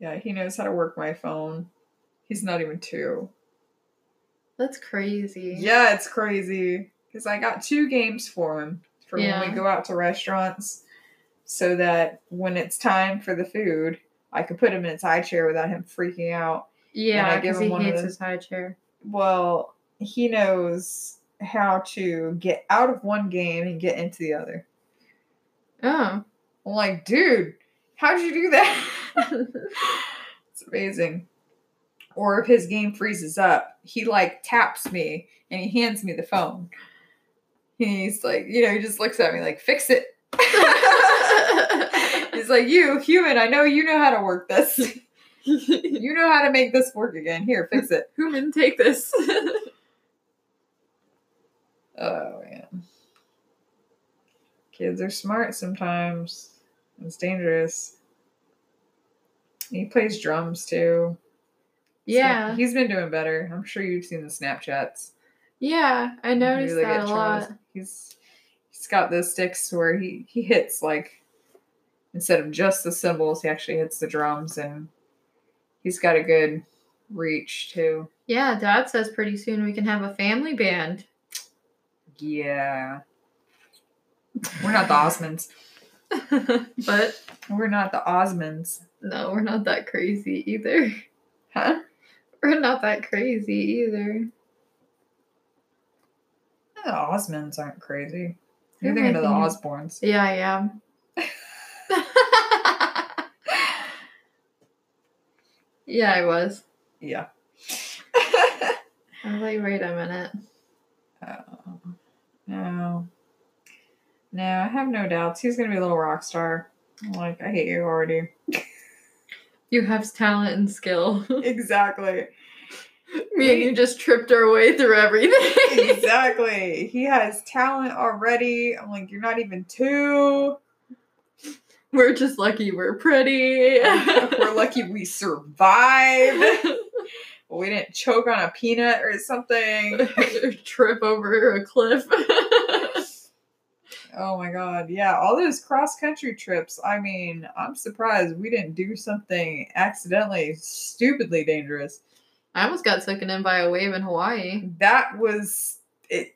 Yeah, he knows how to work my phone. He's not even two. That's crazy. Yeah, it's crazy. Because I got two games for him for when we go out to restaurants so that when it's time for the food, I could put him in his high chair without him freaking out. Yeah, And I give because he one of hates his high chair. Well, he knows how to get out of one game and get into the other. Oh. I'm like, dude, how'd you do that? it's amazing. Or if his game freezes up, he like taps me and he hands me the phone. He's like, you know, he just looks at me like, fix it. He's like, you, human, I know you know how to work this. You know how to make this work again. Here, fix it. Human, take this. Oh, man. Kids are smart sometimes. It's dangerous. He plays drums too. So yeah. he's been doing better. I'm sure you've seen the Snapchats. Yeah, I noticed Really that a lot. He's he's got those sticks where he he hits like instead of just the cymbals, he actually hits the drums, and he's got a good reach too. Yeah, Dad says pretty soon we can have a family band. Yeah, we're not the Osmonds. but We're not the Osmonds, no, we're not that crazy either. huh? We're not that crazy either. The Osmonds aren't crazy. You're thinking of the? Osbournes. Yeah, I am. yeah, I was. Yeah. I was like, wait a minute. Oh, no. No, I have no doubts. He's gonna be a little rock star. I'm like, I hate you already. You have talent and skill. exactly. Me and you just tripped our way through everything. Exactly. He has talent already. I'm like, you're not even two. We're just lucky we're pretty. We're lucky we survived. We didn't choke on a peanut or something. Trip over a cliff. Oh my god. Yeah, all those cross country trips. I mean, I'm surprised we didn't do something accidentally stupidly dangerous. I almost got taken in by a wave in Hawaii. That was it.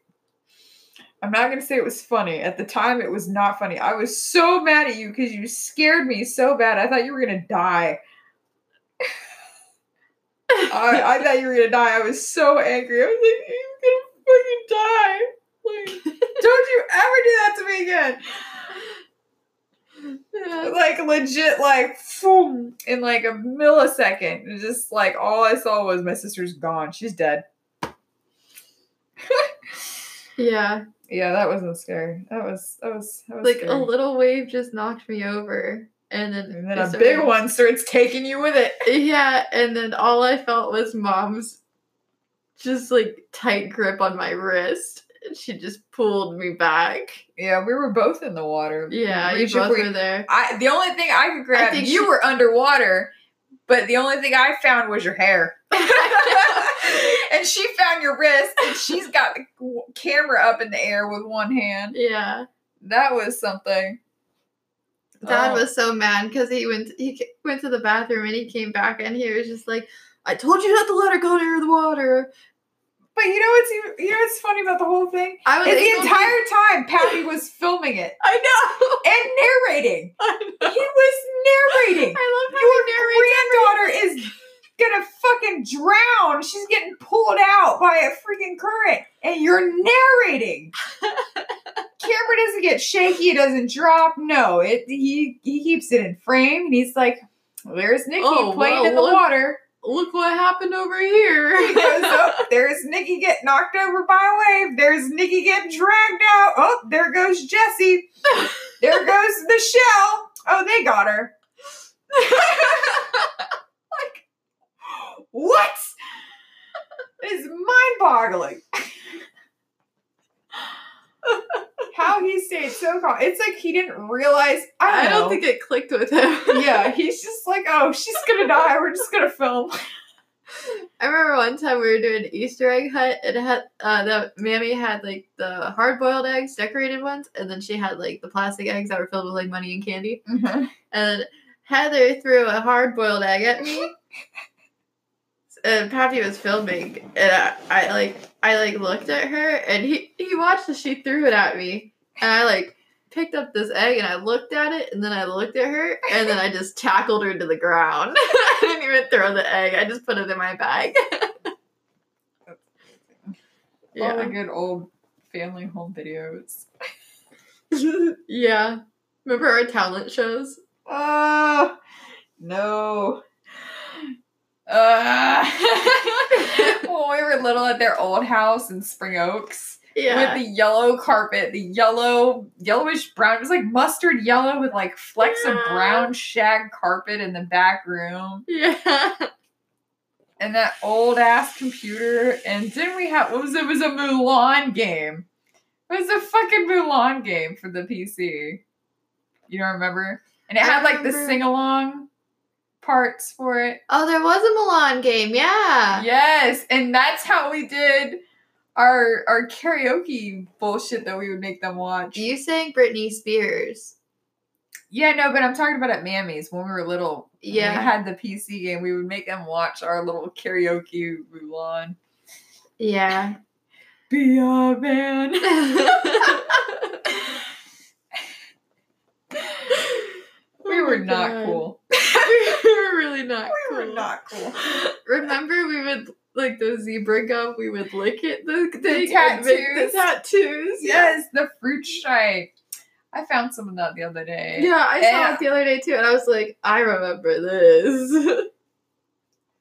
I'm not going to say it was funny. At the time, it was not funny. I was so mad at you because you scared me so bad. I thought you were going to die. I, I thought you were going to die. I was so angry. I was like, you're going to fucking die. Like, don't you ever do that to me again. Yeah. like legit like boom, in like a millisecond just like all i saw was my sister's gone she's dead yeah, yeah that wasn't scary that was that was that was like scary. a little wave just knocked me over, and then and then a started- big one starts taking you with it Yeah, and then all I felt was mom's just like tight grip on my wrist. And she just pulled me back. yeah we were both in the water Yeah, you both we- were there. I, the only thing i could grab think you she- were underwater but the only thing i found was your hair and she found your wrist and she's got the camera up in the air with one hand Yeah, that was something Dad Oh. was so mad because he went he went to the bathroom and he came back and he was just like, "I told you not to let her go near the water." But you know what's even- you know what's funny about the whole thing? I was the able to- entire time Patty was filming it I know. and narrating. I He was narrating. I love how Your granddaughter is gonna fucking drown. She's getting pulled out by a freaking current, and you're narrating. Camera doesn't get shaky. It doesn't drop. No, it he he keeps it in frame, and he's like, "There's Nikki Oh, playing well, in the look- water." Look what happened over here. He goes up. There's Nikki getting knocked over by a wave. There's Nikki getting dragged out. Oh, there goes Jesse. There goes Michelle. Oh, they got her. What? It's mind boggling. How he stayed so calm. It's like he didn't realize. I I don't, don't think it clicked with him. yeah, he's just like, oh, she's gonna die. We're just gonna film. I remember one time we were doing an Easter egg hunt and it had uh the mammy had like the hard boiled eggs, decorated ones, and then she had like the plastic eggs that were filled with like money and candy. And Heather threw a hard boiled egg at me. and Pappy was filming and I, I like I like looked at her and he he watched as she threw it at me. And I like picked up this egg and I looked at it and then I looked at her and then I just tackled her to the ground. I didn't even throw the egg. I just put it in my bag. All the yeah. good old family home videos. yeah. Remember our talent shows? Oh no. Uh, when we were little at their old house in Spring Oaks Yeah. with the yellow carpet, the yellow, yellowish brown, it was like mustard yellow with like flecks of brown shag carpet in the back room. yeah. And that old ass computer. And didn't we have, what was it? It was a Mulan game. It was a fucking Mulan game for the PC. You don't remember? And it I had like the sing along parts for it. Oh, there was a Mulan game. Yeah. Yes, and that's how we did our our karaoke bullshit that we would make them watch. You sang Britney Spears. yeah, no, but I'm talking about at Mammy's when we were little. Yeah. we had the PC game. We would make them watch our little karaoke Mulan. Yeah. Be a man. we Oh were not oh God. cool. we were really not We cool. were not cool. Remember, we would like the zebra gum. We would lick it. The, The thing and make tattoos. The tattoos. Yes, the fruit stripe. I found some of that the other day. Yeah, I saw Yeah. it the other day too, and I was like, I remember this.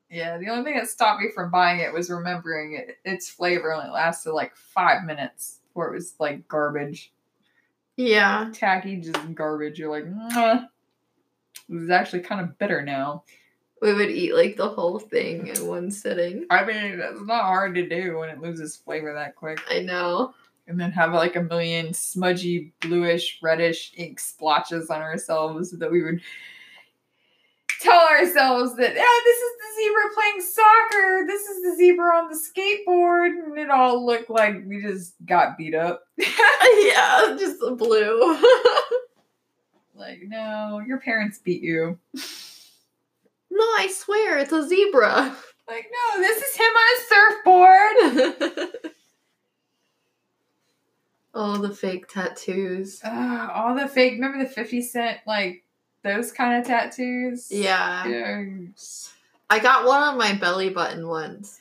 Yeah, the only thing that stopped me from buying it was remembering it, its flavor only lasted like five minutes before it was like garbage. yeah. Tacky, just garbage. You're like, Mwah. Is actually kind of bitter now. We would eat like the whole thing in one sitting. I mean, it's not hard to do when it loses flavor that quick. I know. And then have like a million smudgy, bluish, reddish ink splotches on ourselves that we would tell ourselves that, yeah, this is the zebra playing soccer. This is the zebra on the skateboard. And it all looked like we just got beat up. yeah, just blue. Like, no, your parents beat you. no, I swear, it's a zebra. Like, no, this is him on a surfboard. all the fake tattoos. Ah, all the fake, remember the 50 cent, like, those kind of tattoos? Yeah. Yeah. I got one on my belly button once.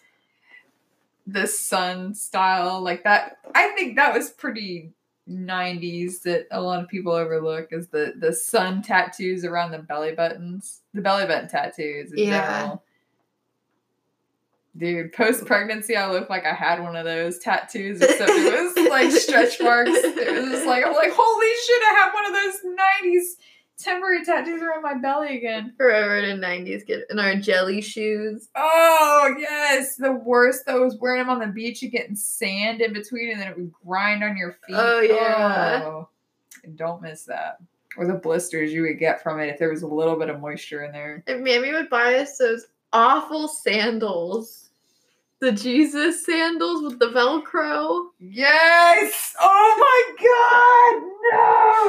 The sun style, like that. I think that was pretty 90s that a lot of people overlook is the, the sun tattoos around the belly buttons. The belly button tattoos Yeah. general. Dude, post pregnancy, I looked like I had one of those tattoos, except it was like stretch marks. It was just like, I'm like, holy shit, I have one of those 90s temporary tattoos around my belly again. Forever in the 90s, get in our jelly shoes. Oh, yes. The worst, though, was wearing them on the beach and getting sand in between, and then it would grind on your feet. Oh, yeah. Oh, don't miss that. Or the blisters you would get from it if there was a little bit of moisture in there. And Mammy would buy us those awful sandals. The Jesus sandals with the Velcro. Yes! Oh my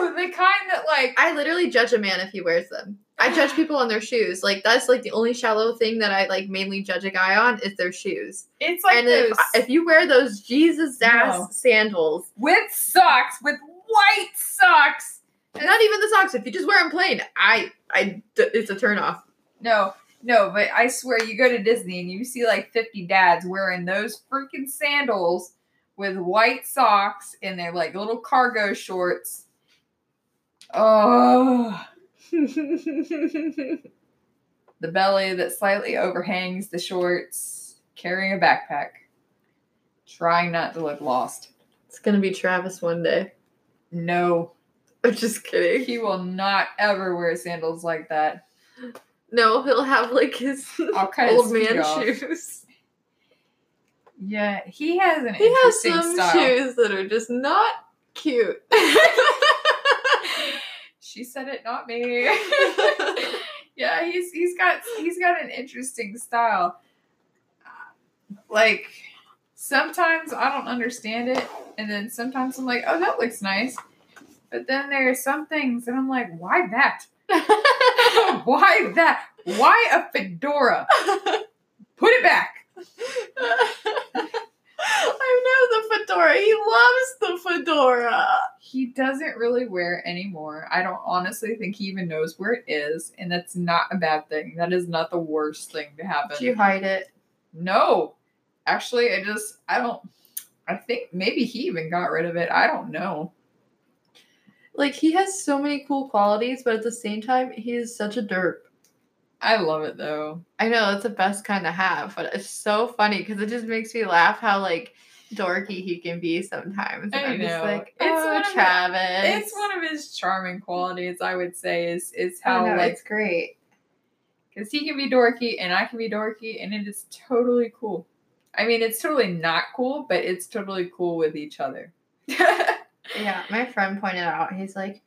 god! No! The kind that, like, I literally judge a man if he wears them. I judge people on their shoes. Like that's like the only shallow thing that I like mainly judge a guy on is their shoes. it's like and those if, if you wear those Jesus ass No. sandals, with socks, with white socks. And not even the socks, if you just wear them plain, I I it's a turn off. No, no, but I swear you go to Disney and you see like 50 dads wearing those freaking sandals with white socks and they're like little cargo shorts. Oh, the belly that slightly overhangs the shorts, carrying a backpack, trying not to look lost. It's gonna be Travis one day. No, I'm just kidding. he will not ever wear sandals like that. No, he'll have like his old man shoes. Yeah, he has an He has some style. shoes that are just not cute. She said it, not me. yeah, he's he's got he's got an interesting style. Like sometimes I don't understand it, and then sometimes I'm like, oh, that looks nice. But then there are some things that I'm like, why that? why that? Why a fedora? Put it back. I know the fedora. He loves the fedora. He doesn't really wear it anymore. I don't honestly think he even knows where it is, and that's not a bad thing. That is not the worst thing to happen. Did you hide it? No. Actually, I just I don't I think maybe he even got rid of it. I don't know. Like he has so many cool qualities, but at the same time, he is such a derp. I love it though. I know it's the best kind to have, but it's so funny because it just makes me laugh how like dorky he can be sometimes. And I I'm just like, It's oh, of Travis. It's one of his charming qualities, I would say, is is how know, like it's great. because he can be dorky and I can be dorky and it is totally cool. I mean, it's totally not cool, but it's totally cool with each other. Yeah, my friend pointed out, he's like,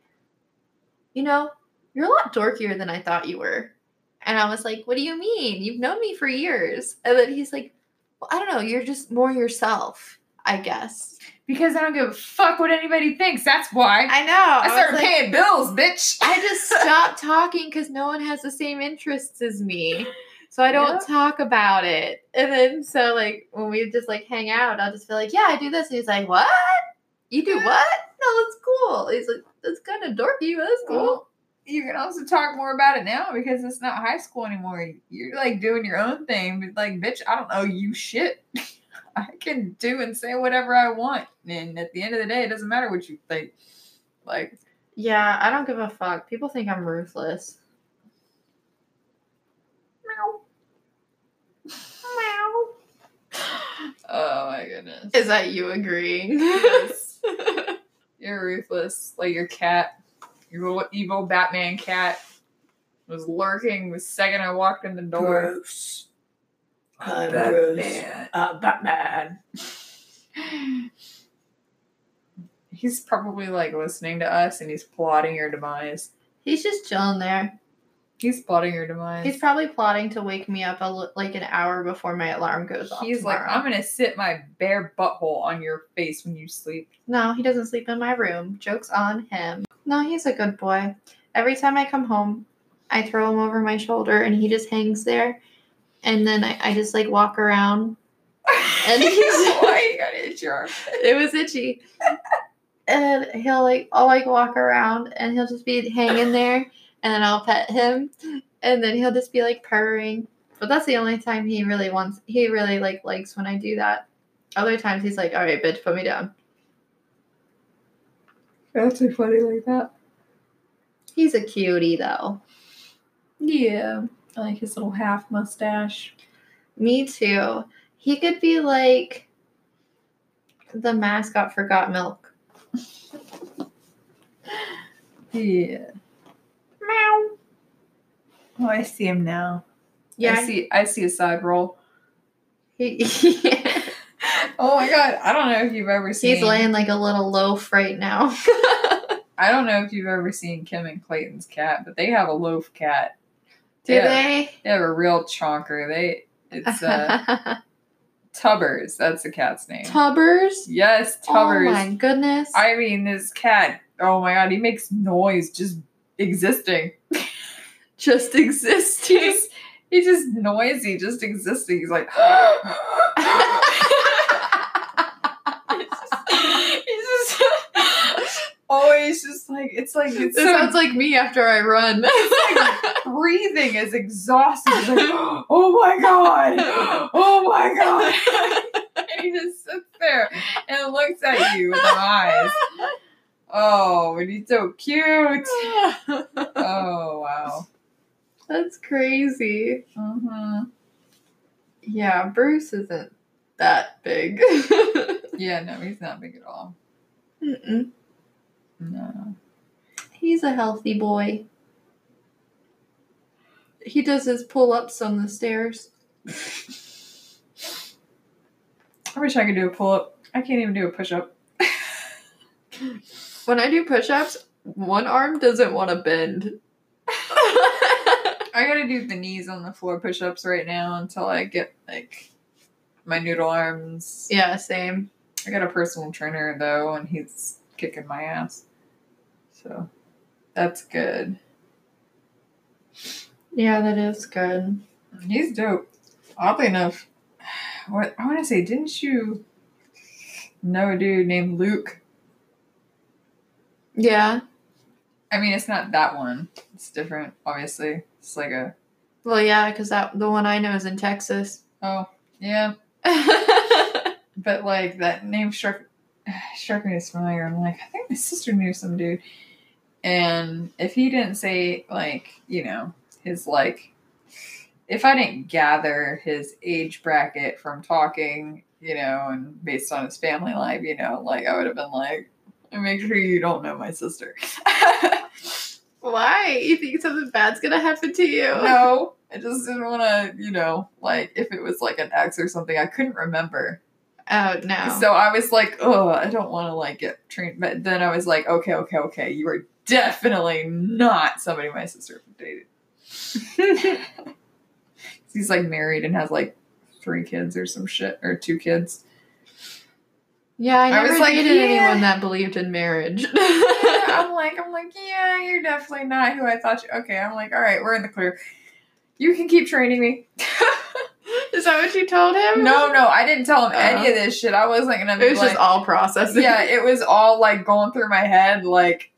you know, you're a lot dorkier than I thought you were. And I was like, what do you mean? You've known me for years. And then he's like, well, I don't know, you're just more yourself, I guess. because I don't give a fuck what anybody thinks. That's why I know. I was started like, paying bills, bitch. I just stopped talking because no one has the same interests as me. So I don't talk about it. And then so like when we just like hang out, I'll just be like, Yeah, I do this. And he's like, What? You do what? No, that's cool. He's like, That's kind of dorky, but that's cool. Well, you can also talk more about it now because it's not high school anymore. You're like doing your own thing, but like, bitch, I don't owe you shit. I can do and say whatever I want, and at the end of the day, it doesn't matter what you think. Like, Yeah, I don't give a fuck. People think I'm ruthless. meow. Meow. Oh my goodness. Is that you agreeing? Yes. You're ruthless, like your cat, your little evil Batman cat, was lurking the second I walked in the door. Gross. I'm Batman. Uh, Batman. He's probably like listening to us and he's plotting your demise. He's just chilling there. He's plotting your demise. He's probably plotting to wake me up a, like an hour before my alarm goes off. He's like. I'm gonna sit my bare butthole on your face when you sleep. No, he doesn't sleep in my room. Joke's on him. No, he's a good boy. Every time I come home, I throw him over my shoulder and he just hangs there. And then I, I just like walk around. And he's- why you gotta itch your arm? It was itchy. And he'll like, I'll like walk around and he'll just be hanging there. And then I'll pet him. And then he'll just be like purring. But that's the only time he really wants, he really like likes when I do that. Other times he's like, all right, bitch, put me down. That's too funny like that. He's a cutie though. Yeah, I like his little half mustache. Me too. He could be like the mascot for Got Milk. Yeah. Meow. Oh, I see him now. Yeah. I see. I see a side roll. He, Oh my god! I don't know if you've ever seen. he's laying like a little loaf right now. I don't know if you've ever seen Kim and Clayton's cat, but they have a loaf cat. Do Yeah. they? They have a real chonker. They it's uh, Tubbers. That's the cat's name. Tubbers? yes, Tubbers. Oh my goodness. I mean, this cat. Oh my god, he makes noise just existing. just existing. He's he's just noisy, just existing. He's like. he's just always just like it's like it so sounds like me after I run. breathing is exhausting. He's like, oh my god, oh my god. and he just sits there and looks at you with eyes. Oh, and he's so cute. Oh wow. That's crazy. hmm Yeah, Bruce isn't that big. Yeah, no, he's not big at all. Mm-mm. No. He's a healthy boy. He does his pull ups on the stairs. I wish I could do a pull up. I can't even do a push up. When I do push ups, one arm doesn't want to bend. I gotta do the knees on the floor push ups right now until I get like my noodle arms. yeah, same. I got a personal trainer though, and he's kicking my ass. So that's good. Yeah, that is good. He's dope. Oddly enough, what I want to say, didn't you know a dude named Luke? Yeah. I mean, it's not that one. It's different, obviously. It's like a Well, yeah, because that the one I know is in Texas. oh yeah, but like that name struck struck me as familiar. I'm like, I think my sister knew some dude. And if he didn't say like, you know, his like if I didn't gather his age bracket from talking, you know, and based on his family life, you know, like I would have been like, make sure you don't know my sister. Why? You think something bad's gonna happen to you? no, I just didn't want to, you know, like if it was like an ex or something, I couldn't remember. Oh no. So I was like, oh, I don't want to like get trained. But then I was like, okay, okay, okay, you are definitely not somebody my sister dated. He's like married and has like three kids or some shit or two kids. Yeah, I I never was like, dated yeah. anyone that believed in marriage. I'm like, I'm like, yeah, you're definitely not who I thought you. Okay, I'm like, all right, we're in the clear. You can keep training me. is that what you told him? no, no, I didn't tell him any Oh. of this shit. I wasn't gonna. It was like, just all processing. yeah, it was all like going through my head, like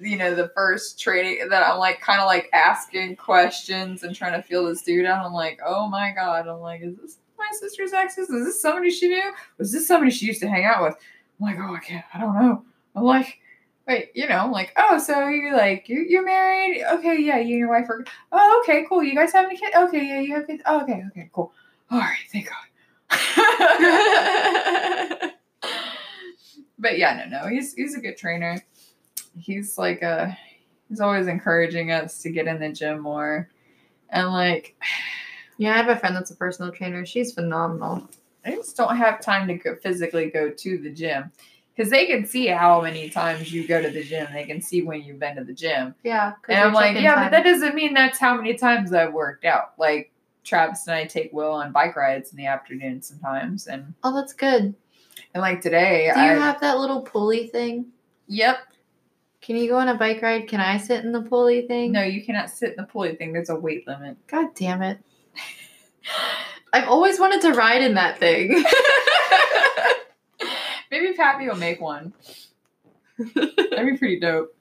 you know, the first training that I'm like kind of like asking questions and trying to feel this dude out. I'm like, oh my god, I'm like, is this my sister's exes? Is this somebody she knew? Was this somebody she used to hang out with? I'm like, oh, I can't, I don't know. I'm like. Wait, you know, like, oh, so you're like you you're married? Okay, yeah, you and your wife are. Oh, okay, cool. You guys have any kids? Okay, yeah, you have kids. Oh, okay, okay, cool. All right, thank God. but yeah, no, no, he's he's a good trainer. He's like uh he's always encouraging us to get in the gym more. And like yeah, I have a friend that's a personal trainer. She's phenomenal. I just don't have time to go physically go to the gym. Because they can see how many times you go to the gym. They can see when you've been to the gym. Yeah. And I'm like, yeah, time. but that doesn't mean that's how many times I've worked out. Like Travis and I take Will on bike rides in the afternoon sometimes. And Oh, that's good. and like today Do you I have that little pulley thing? Yep. Can you go on a bike ride? Can I sit in the pulley thing? No, you cannot sit in the pulley thing. There's a weight limit. God damn it. I've always wanted to ride in that thing. Maybe Pappy will make one. That'd be pretty dope.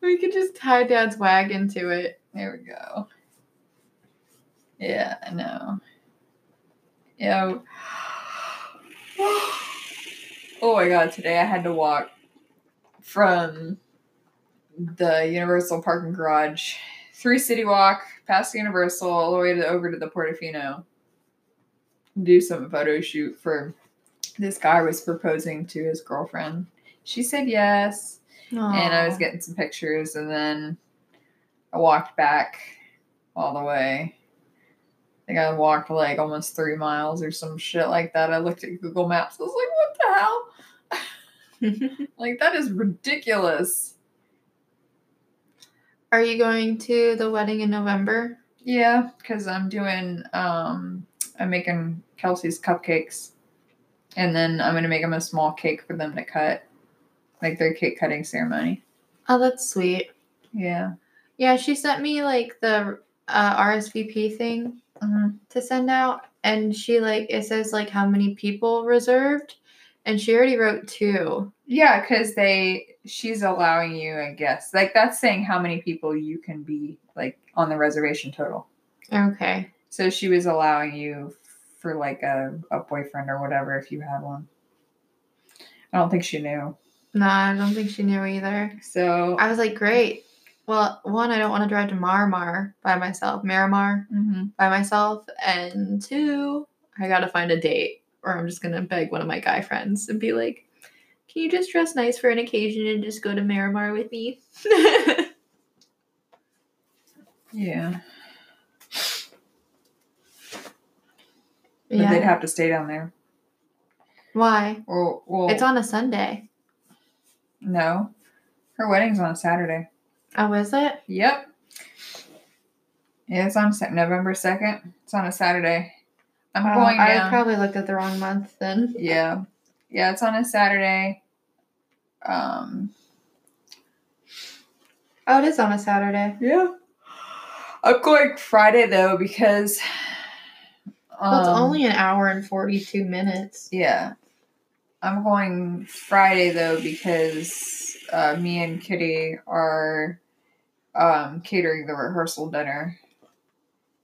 we could just tie Dad's wagon to it. There we go. Yeah, I know. Yeah. Oh my god, today I had to walk from the Universal parking garage through City Walk, past Universal, all the way to over to the Portofino. Do some photo shoot for this guy was proposing to his girlfriend. She said yes and I was getting some pictures, and then I walked back all the way. I think I walked like almost three miles or some shit like that. I looked at Google Maps. I was like, what the hell? Like, that is ridiculous. Are you going to the wedding in November? Yeah, because I'm doing, um, I'm making Kelsey's cupcakes, and then I'm going to make them a small cake for them to cut, like their cake cutting ceremony. Oh, that's sweet. Yeah. Yeah, she sent me like the uh, RSVP thing Mhm. to send out, and she like it says like how many people reserved, and she already wrote two. Yeah, because they she's allowing you, I guess. Like that's saying how many people you can be like on the reservation total. Okay. So she was allowing you for like a, a boyfriend or whatever if you had one. I don't think she knew. No, I don't think she knew either. So I was like, great. Well, one, I don't want to drive to Marmar by myself, Miramar Mhm. by myself, and two, I gotta find a date, or I'm just gonna beg one of my guy friends and be like, "Can you just dress nice for an occasion and just go to Miramar with me?" yeah. But they'd have to stay down there. Why? Well, well It's on a Sunday. no. Her wedding's on a Saturday. Oh, is it? Yep. Yeah, it's on November 2nd. It's on a Saturday. I'm Oh, going I down. probably looked at the wrong month then. yeah. Yeah, it's on a Saturday. Um, Oh, it is on a Saturday. yeah. I'm going Friday though because Well, it's um, only an hour and 42 minutes. Yeah. I'm going Friday though because uh, me and Kitty are um, catering the rehearsal dinner.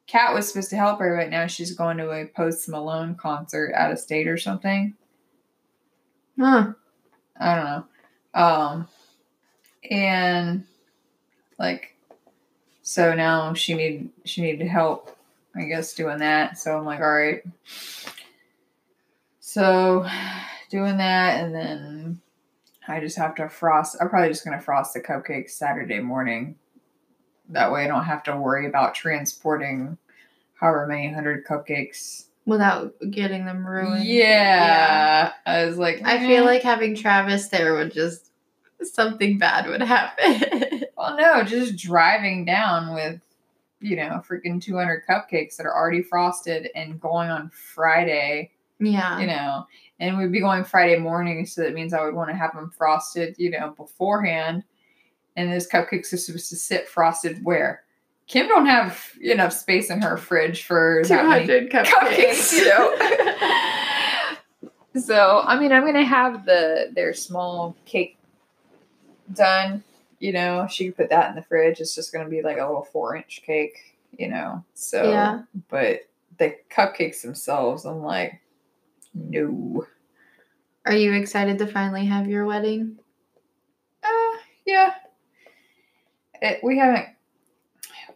Kat was supposed to help her, but now she's going to a Post Malone concert out of state or something. Huh. I don't know. Um, and like, so now she need she needed help, I guess, doing that. So I'm like, all right. So, doing that, and then I just have to frost. I'm probably just gonna frost the cupcakes Saturday morning. That way, I don't have to worry about transporting however many hundred cupcakes. Without getting them ruined. Yeah. I was like, I feel eh. like having Travis there would just something bad would happen. Well, no, just driving down with, you know, freaking 200 cupcakes that are already frosted and going on Friday, yeah. you know, and we'd be going Friday morning. So that means I would want to have them frosted, you know, beforehand. And those cupcakes are supposed to sit frosted where? Kim don't have enough space in her fridge for 200 cupcakes. cupcakes, you know. so I mean, I'm gonna have the their small cake done. You know, she could put that in the fridge. It's just gonna be like a little four inch cake. You know, so Yeah. but the cupcakes themselves, I'm like, no. Are you excited to finally have your wedding? Uh, yeah. It, we haven't.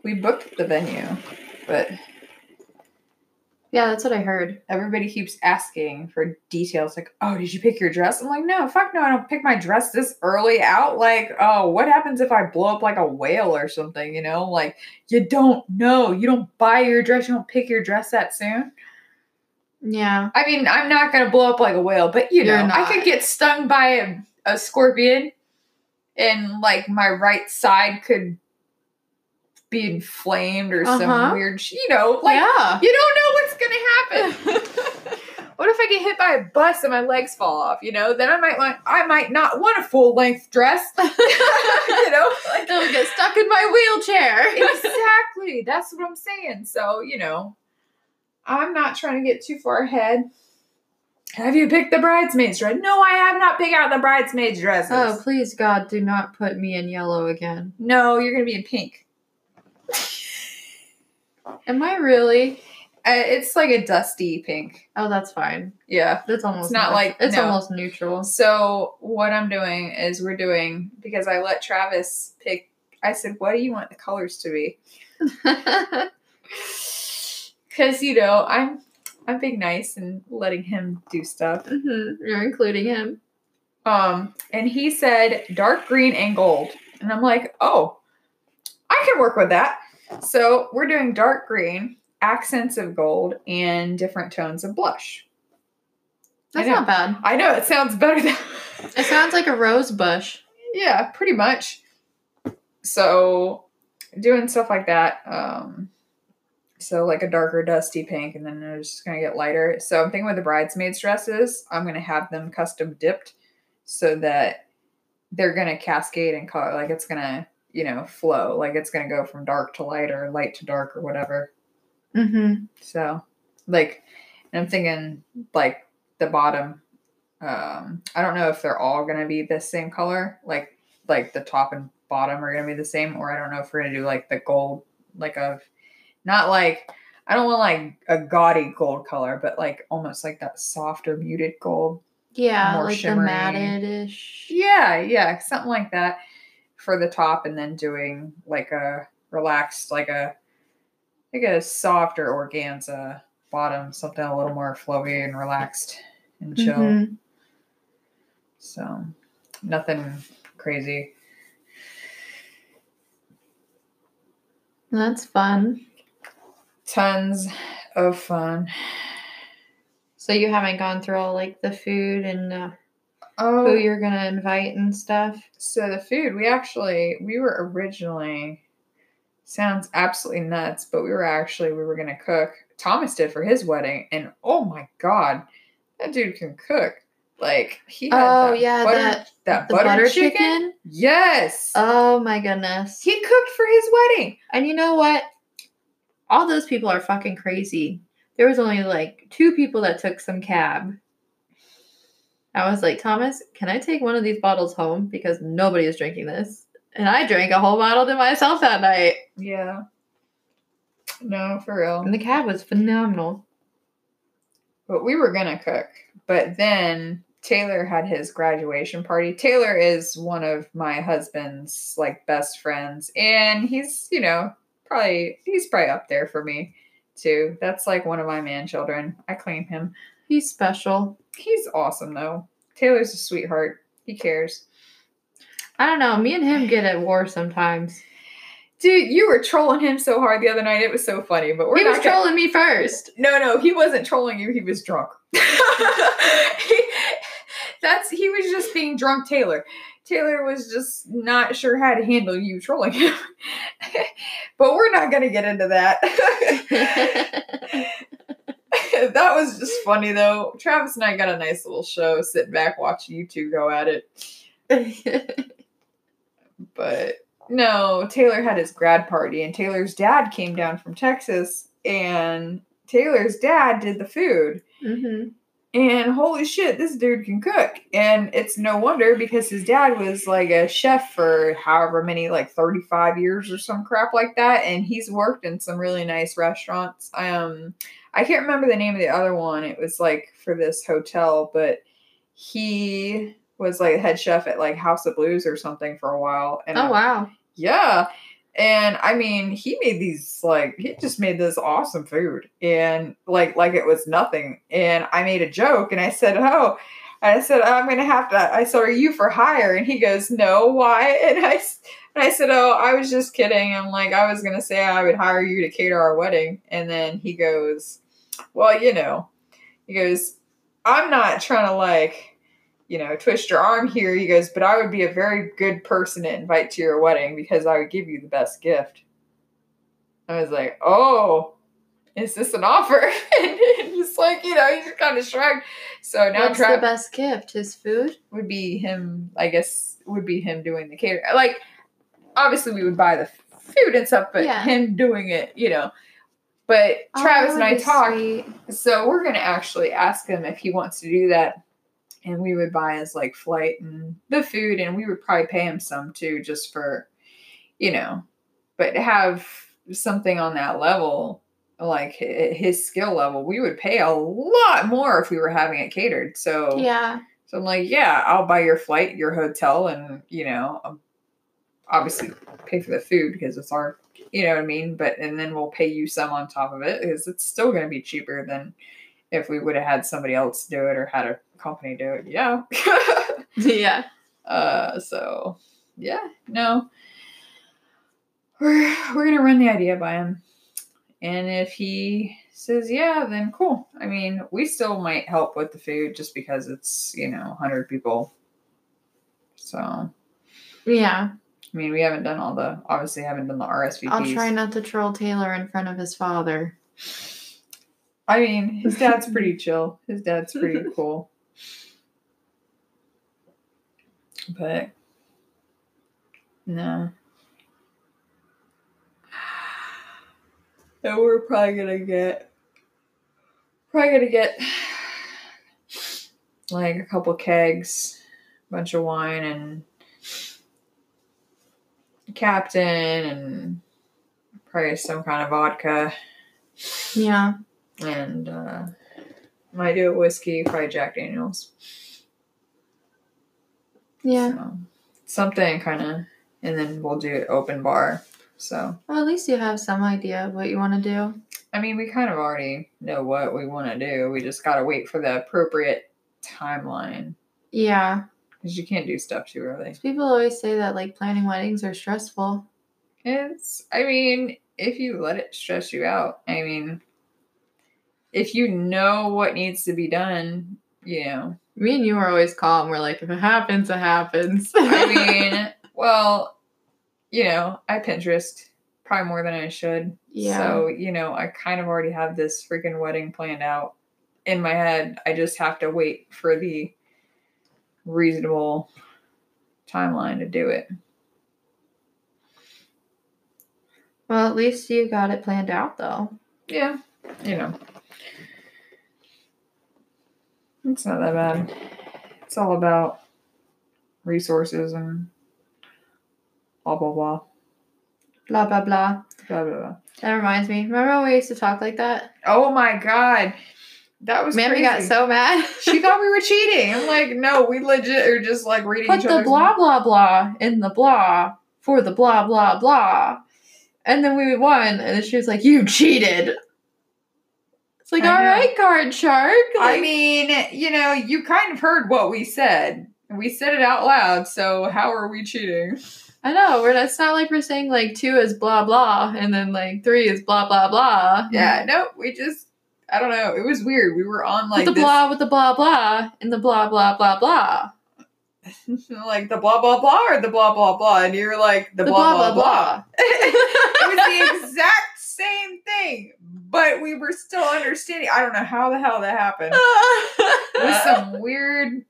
We booked the venue, but Yeah, that's what I heard. everybody keeps asking for details like oh did you pick your dress? I'm like no fuck no i don't pick my dress this early out. Like oh what happens if i blow up like a whale or something you know? Like you don't know. You don't buy your dress. You don't pick your dress that soon. Yeah. i mean i'm not gonna blow up like a whale but you You're know i could get stung by a, a scorpion and like my right side could be inflamed or Uh-huh. some weird sh- you know like yeah. you don't know what's gonna happen What if I get hit by a bus and my legs fall off? You know, then I might want I might not want a full length dress. you know, like They'll get stuck in my wheelchair. exactly. That's what I'm saying. So you know, I'm not trying to get too far ahead. Have you picked the bridesmaids dress? No, I have not picked out the bridesmaids dresses. oh, please, God, do not put me in yellow again. no, you're gonna be in pink. Am I really? Uh, it's like a dusty pink. Oh, that's fine. Yeah. That's almost not neut- like- it's no. almost neutral. So what I'm doing is we're doing because I let Travis pick. I said, "What do you want the colors to be?" Because you know I'm I'm being nice and letting him do stuff. Mhm, You're including him. Um, and he said dark green and gold, and I'm like, "Oh, I can work with that." So we're doing dark green, accents of gold, and different tones of blush. That's not bad. I know it sounds better than It sounds like a rose bush. yeah pretty much so doing stuff like that um so like a darker dusty pink and then it's just gonna get lighter. So i'm thinking with the bridesmaids dresses i'm gonna have them custom dipped so that they're gonna cascade in color like it's gonna you know flow. Like it's gonna go from dark to light or light to dark or whatever. Mm-hmm. so like and i'm thinking like the bottom um i don't know if they're all gonna be the same color like like the top and bottom are gonna be the same or i don't know if we're gonna do like the gold like a not like i don't want like a gaudy gold color but like almost like that softer muted gold Yeah, More like shimmery. the matted-ish. yeah yeah something like that for the top and then doing like a relaxed like a like a softer organza bottom something a little more flowy and relaxed and chill Mhm. so nothing crazy That's fun. Tons of fun So you haven't gone through all like the food and uh, Oh, who you're gonna invite and stuff. so the food we actually we were originally sounds absolutely nuts, but we were actually we were gonna cook. Thomas did for his wedding, and oh my god, that dude can cook. Like he had Oh that yeah, butter, that that butter, butter chicken. chicken. Yes, Oh my goodness. he cooked for his wedding. And you know what? All those people are fucking crazy. There was only like two people that took some cab. I was like, Thomas, can I take one of these bottles home? Because nobody is drinking this. And I drank a whole bottle to myself that night. Yeah. No, for real. And the cab was phenomenal. but we were gonna cook. But then Taylor had his graduation party. Taylor is one of my husband's like best friends, and he's you know probably he's probably up there for me too. That's like one of my man children. I claim him. He's special. He's awesome though. Taylor's a sweetheart. He cares. I don't know. Me and him get at war sometimes. Dude, you were trolling him so hard the other night. It was so funny. But we're he was gonna- trolling me first. No, no, he wasn't trolling you. He was drunk. He- that's he was just being drunk. Taylor. Taylor was just not sure how to handle you trolling him. but we're not gonna get into that. that was just funny though. Travis and I got a nice little show sitting back watching you two go at it. But no, Taylor had his grad party, and Taylor's dad came down from Texas, and Taylor's dad did the food. hmm And holy shit, this dude can cook. And it's no wonder because his dad was like a chef for however many, like 35 years or some crap like that. And he's worked in some really nice restaurants. Um, I can't remember the name of the other one. It was like for this hotel, but he was like head chef at like House of Blues or something for a while. And Oh I- wow. yeah. And I mean, he made these like he just made this awesome food and like like it was nothing. And I made a joke and I said, "Oh, I said I'm gonna have to." I said, "Are you for hire?" And he goes, "No, why?" And I and I said, "Oh, I was just kidding." I'm like, I was gonna say I would hire you to cater our wedding. And then he goes, "Well, you know," he goes, "I'm not trying to like." You know, twist your arm here. He goes, but I would be a very good person to invite to your wedding because I would give you the best gift. I was like, oh, is this an offer? and just like, you know, he just kind of shrugged. So now What's the best gift? His food? would be him, I guess, would be him doing the cater. Like, obviously, we would buy the food and stuff, but Yeah. him doing it, you know. But Oh, Travis that and I talked. sweet. So we're gonna actually ask him if he wants to do that, and we would buy his like flight and the food, and we would probably pay him some too, just for, you know, but to have something on that level, like his skill level, we would pay a lot more if we were having it catered. So Yeah. so I'm like, yeah, I'll buy your flight, your hotel, and you know, um, obviously pay for the food because it's our, you know what I mean. But and then we'll pay you some on top of it because it's still going to be cheaper than if we would have had somebody else do it or had a company do it. Yeah. Yeah. uh. So yeah, no, we're we're gonna run the idea by him, and if he says yeah, then cool. I mean, we still might help with the food just because it's you know hundred people. So yeah. I mean, we haven't done all the obviously haven't done the RSVPs. I'll try not to troll Taylor in front of his father. I mean, his dad's pretty chill. His dad's pretty cool. But no. And we're probably gonna get probably gonna get like a couple kegs, a bunch of wine and captain and probably some kind of vodka Yeah. And uh, might do a whiskey, probably Jack Daniels. Yeah. So, something kind of, and then we'll do open bar. So, Well, at least you have some idea of what you want to do. I mean, we kind of already know what we want to do. We just got to wait for the appropriate timeline Yeah. because you can't do stuff too early. People always say that like planning weddings are stressful. It's, I mean, if you let it stress you out, I mean, if you know what needs to be done, you know. Me and you are always calm. We're like, if it happens, it happens. I mean, well, you know, I Pinterest probably more than I should. yeah. So, you know, I kind of already have this freaking wedding planned out in my head. I just have to wait for the reasonable timeline to do it. well, at least you got it planned out, though. Yeah, you know. It's not that bad. It's all about resources and blah blah blah. Blah blah blah. Blah blah blah. That reminds me. Remember when we used to talk like that? Oh my god. That was Mammy got so mad. She thought we were cheating. I'm like, no, we legit are just like reading put the blah blah blah in the blah for the blah blah blah. And then we won, and then she was like, "You cheated." It's like, I all know. right, card shark. I mean, you know, you kind of heard what we said. We said it out loud, so how are we cheating? I know. We're it's not like we're saying like two is blah blah, and then like three is blah blah blah. Yeah, no, we just I don't know. It was weird. We were on like with the this, blah with the blah blah and the blah blah blah blah. like the blah blah blah or the blah blah blah, and you're like the, The blah blah blah. it was the exact same thing, but we were still understanding. I don't know how the hell that happened. It was some weird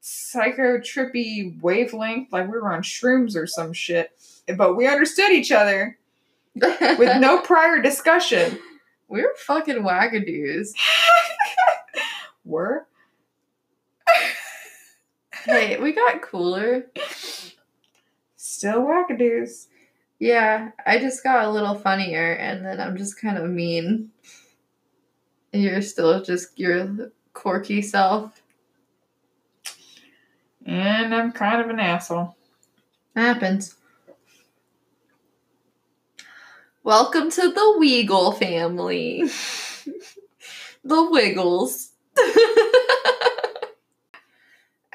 psycho trippy wavelength, like we were on shrooms or some shit. But we understood each other with no prior discussion. We were fucking wackadoos. Were? Hey, we got cooler. Still wackadoos. Yeah, I just got a little funnier, and then I'm just kind of mean. And you're still just your quirky self. And I'm kind of an asshole. Happens. Welcome to the Weagle family. the Wiggles.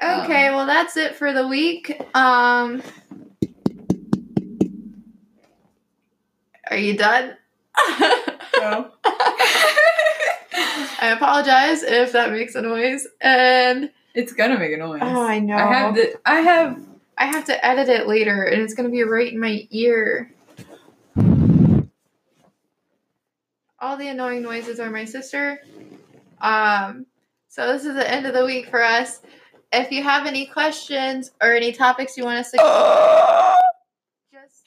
okay, well that's it for the week. Um Are you done? So, I apologize if that makes a noise. And it's gonna make a noise. oh, I know. I have the I have I have to edit it later, and it's gonna be right in my ear. All the annoying noises are my sister. Um, so this is the end of the week for us. If you have any questions or any topics you want us to just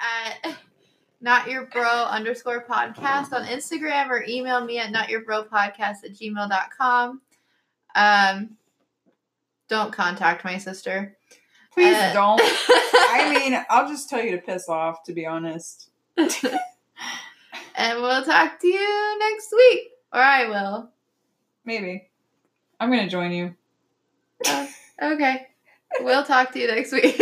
at not your bro underscore podcast on Instagram or email me at not your bro podcast at gmail.com. Um, don't contact my sister. please Uh, don't. I mean, I'll just tell you to piss off, to be honest. and we'll talk to you next week. Or I will. Maybe. I'm gonna join you. Okay. We'll talk to you next week.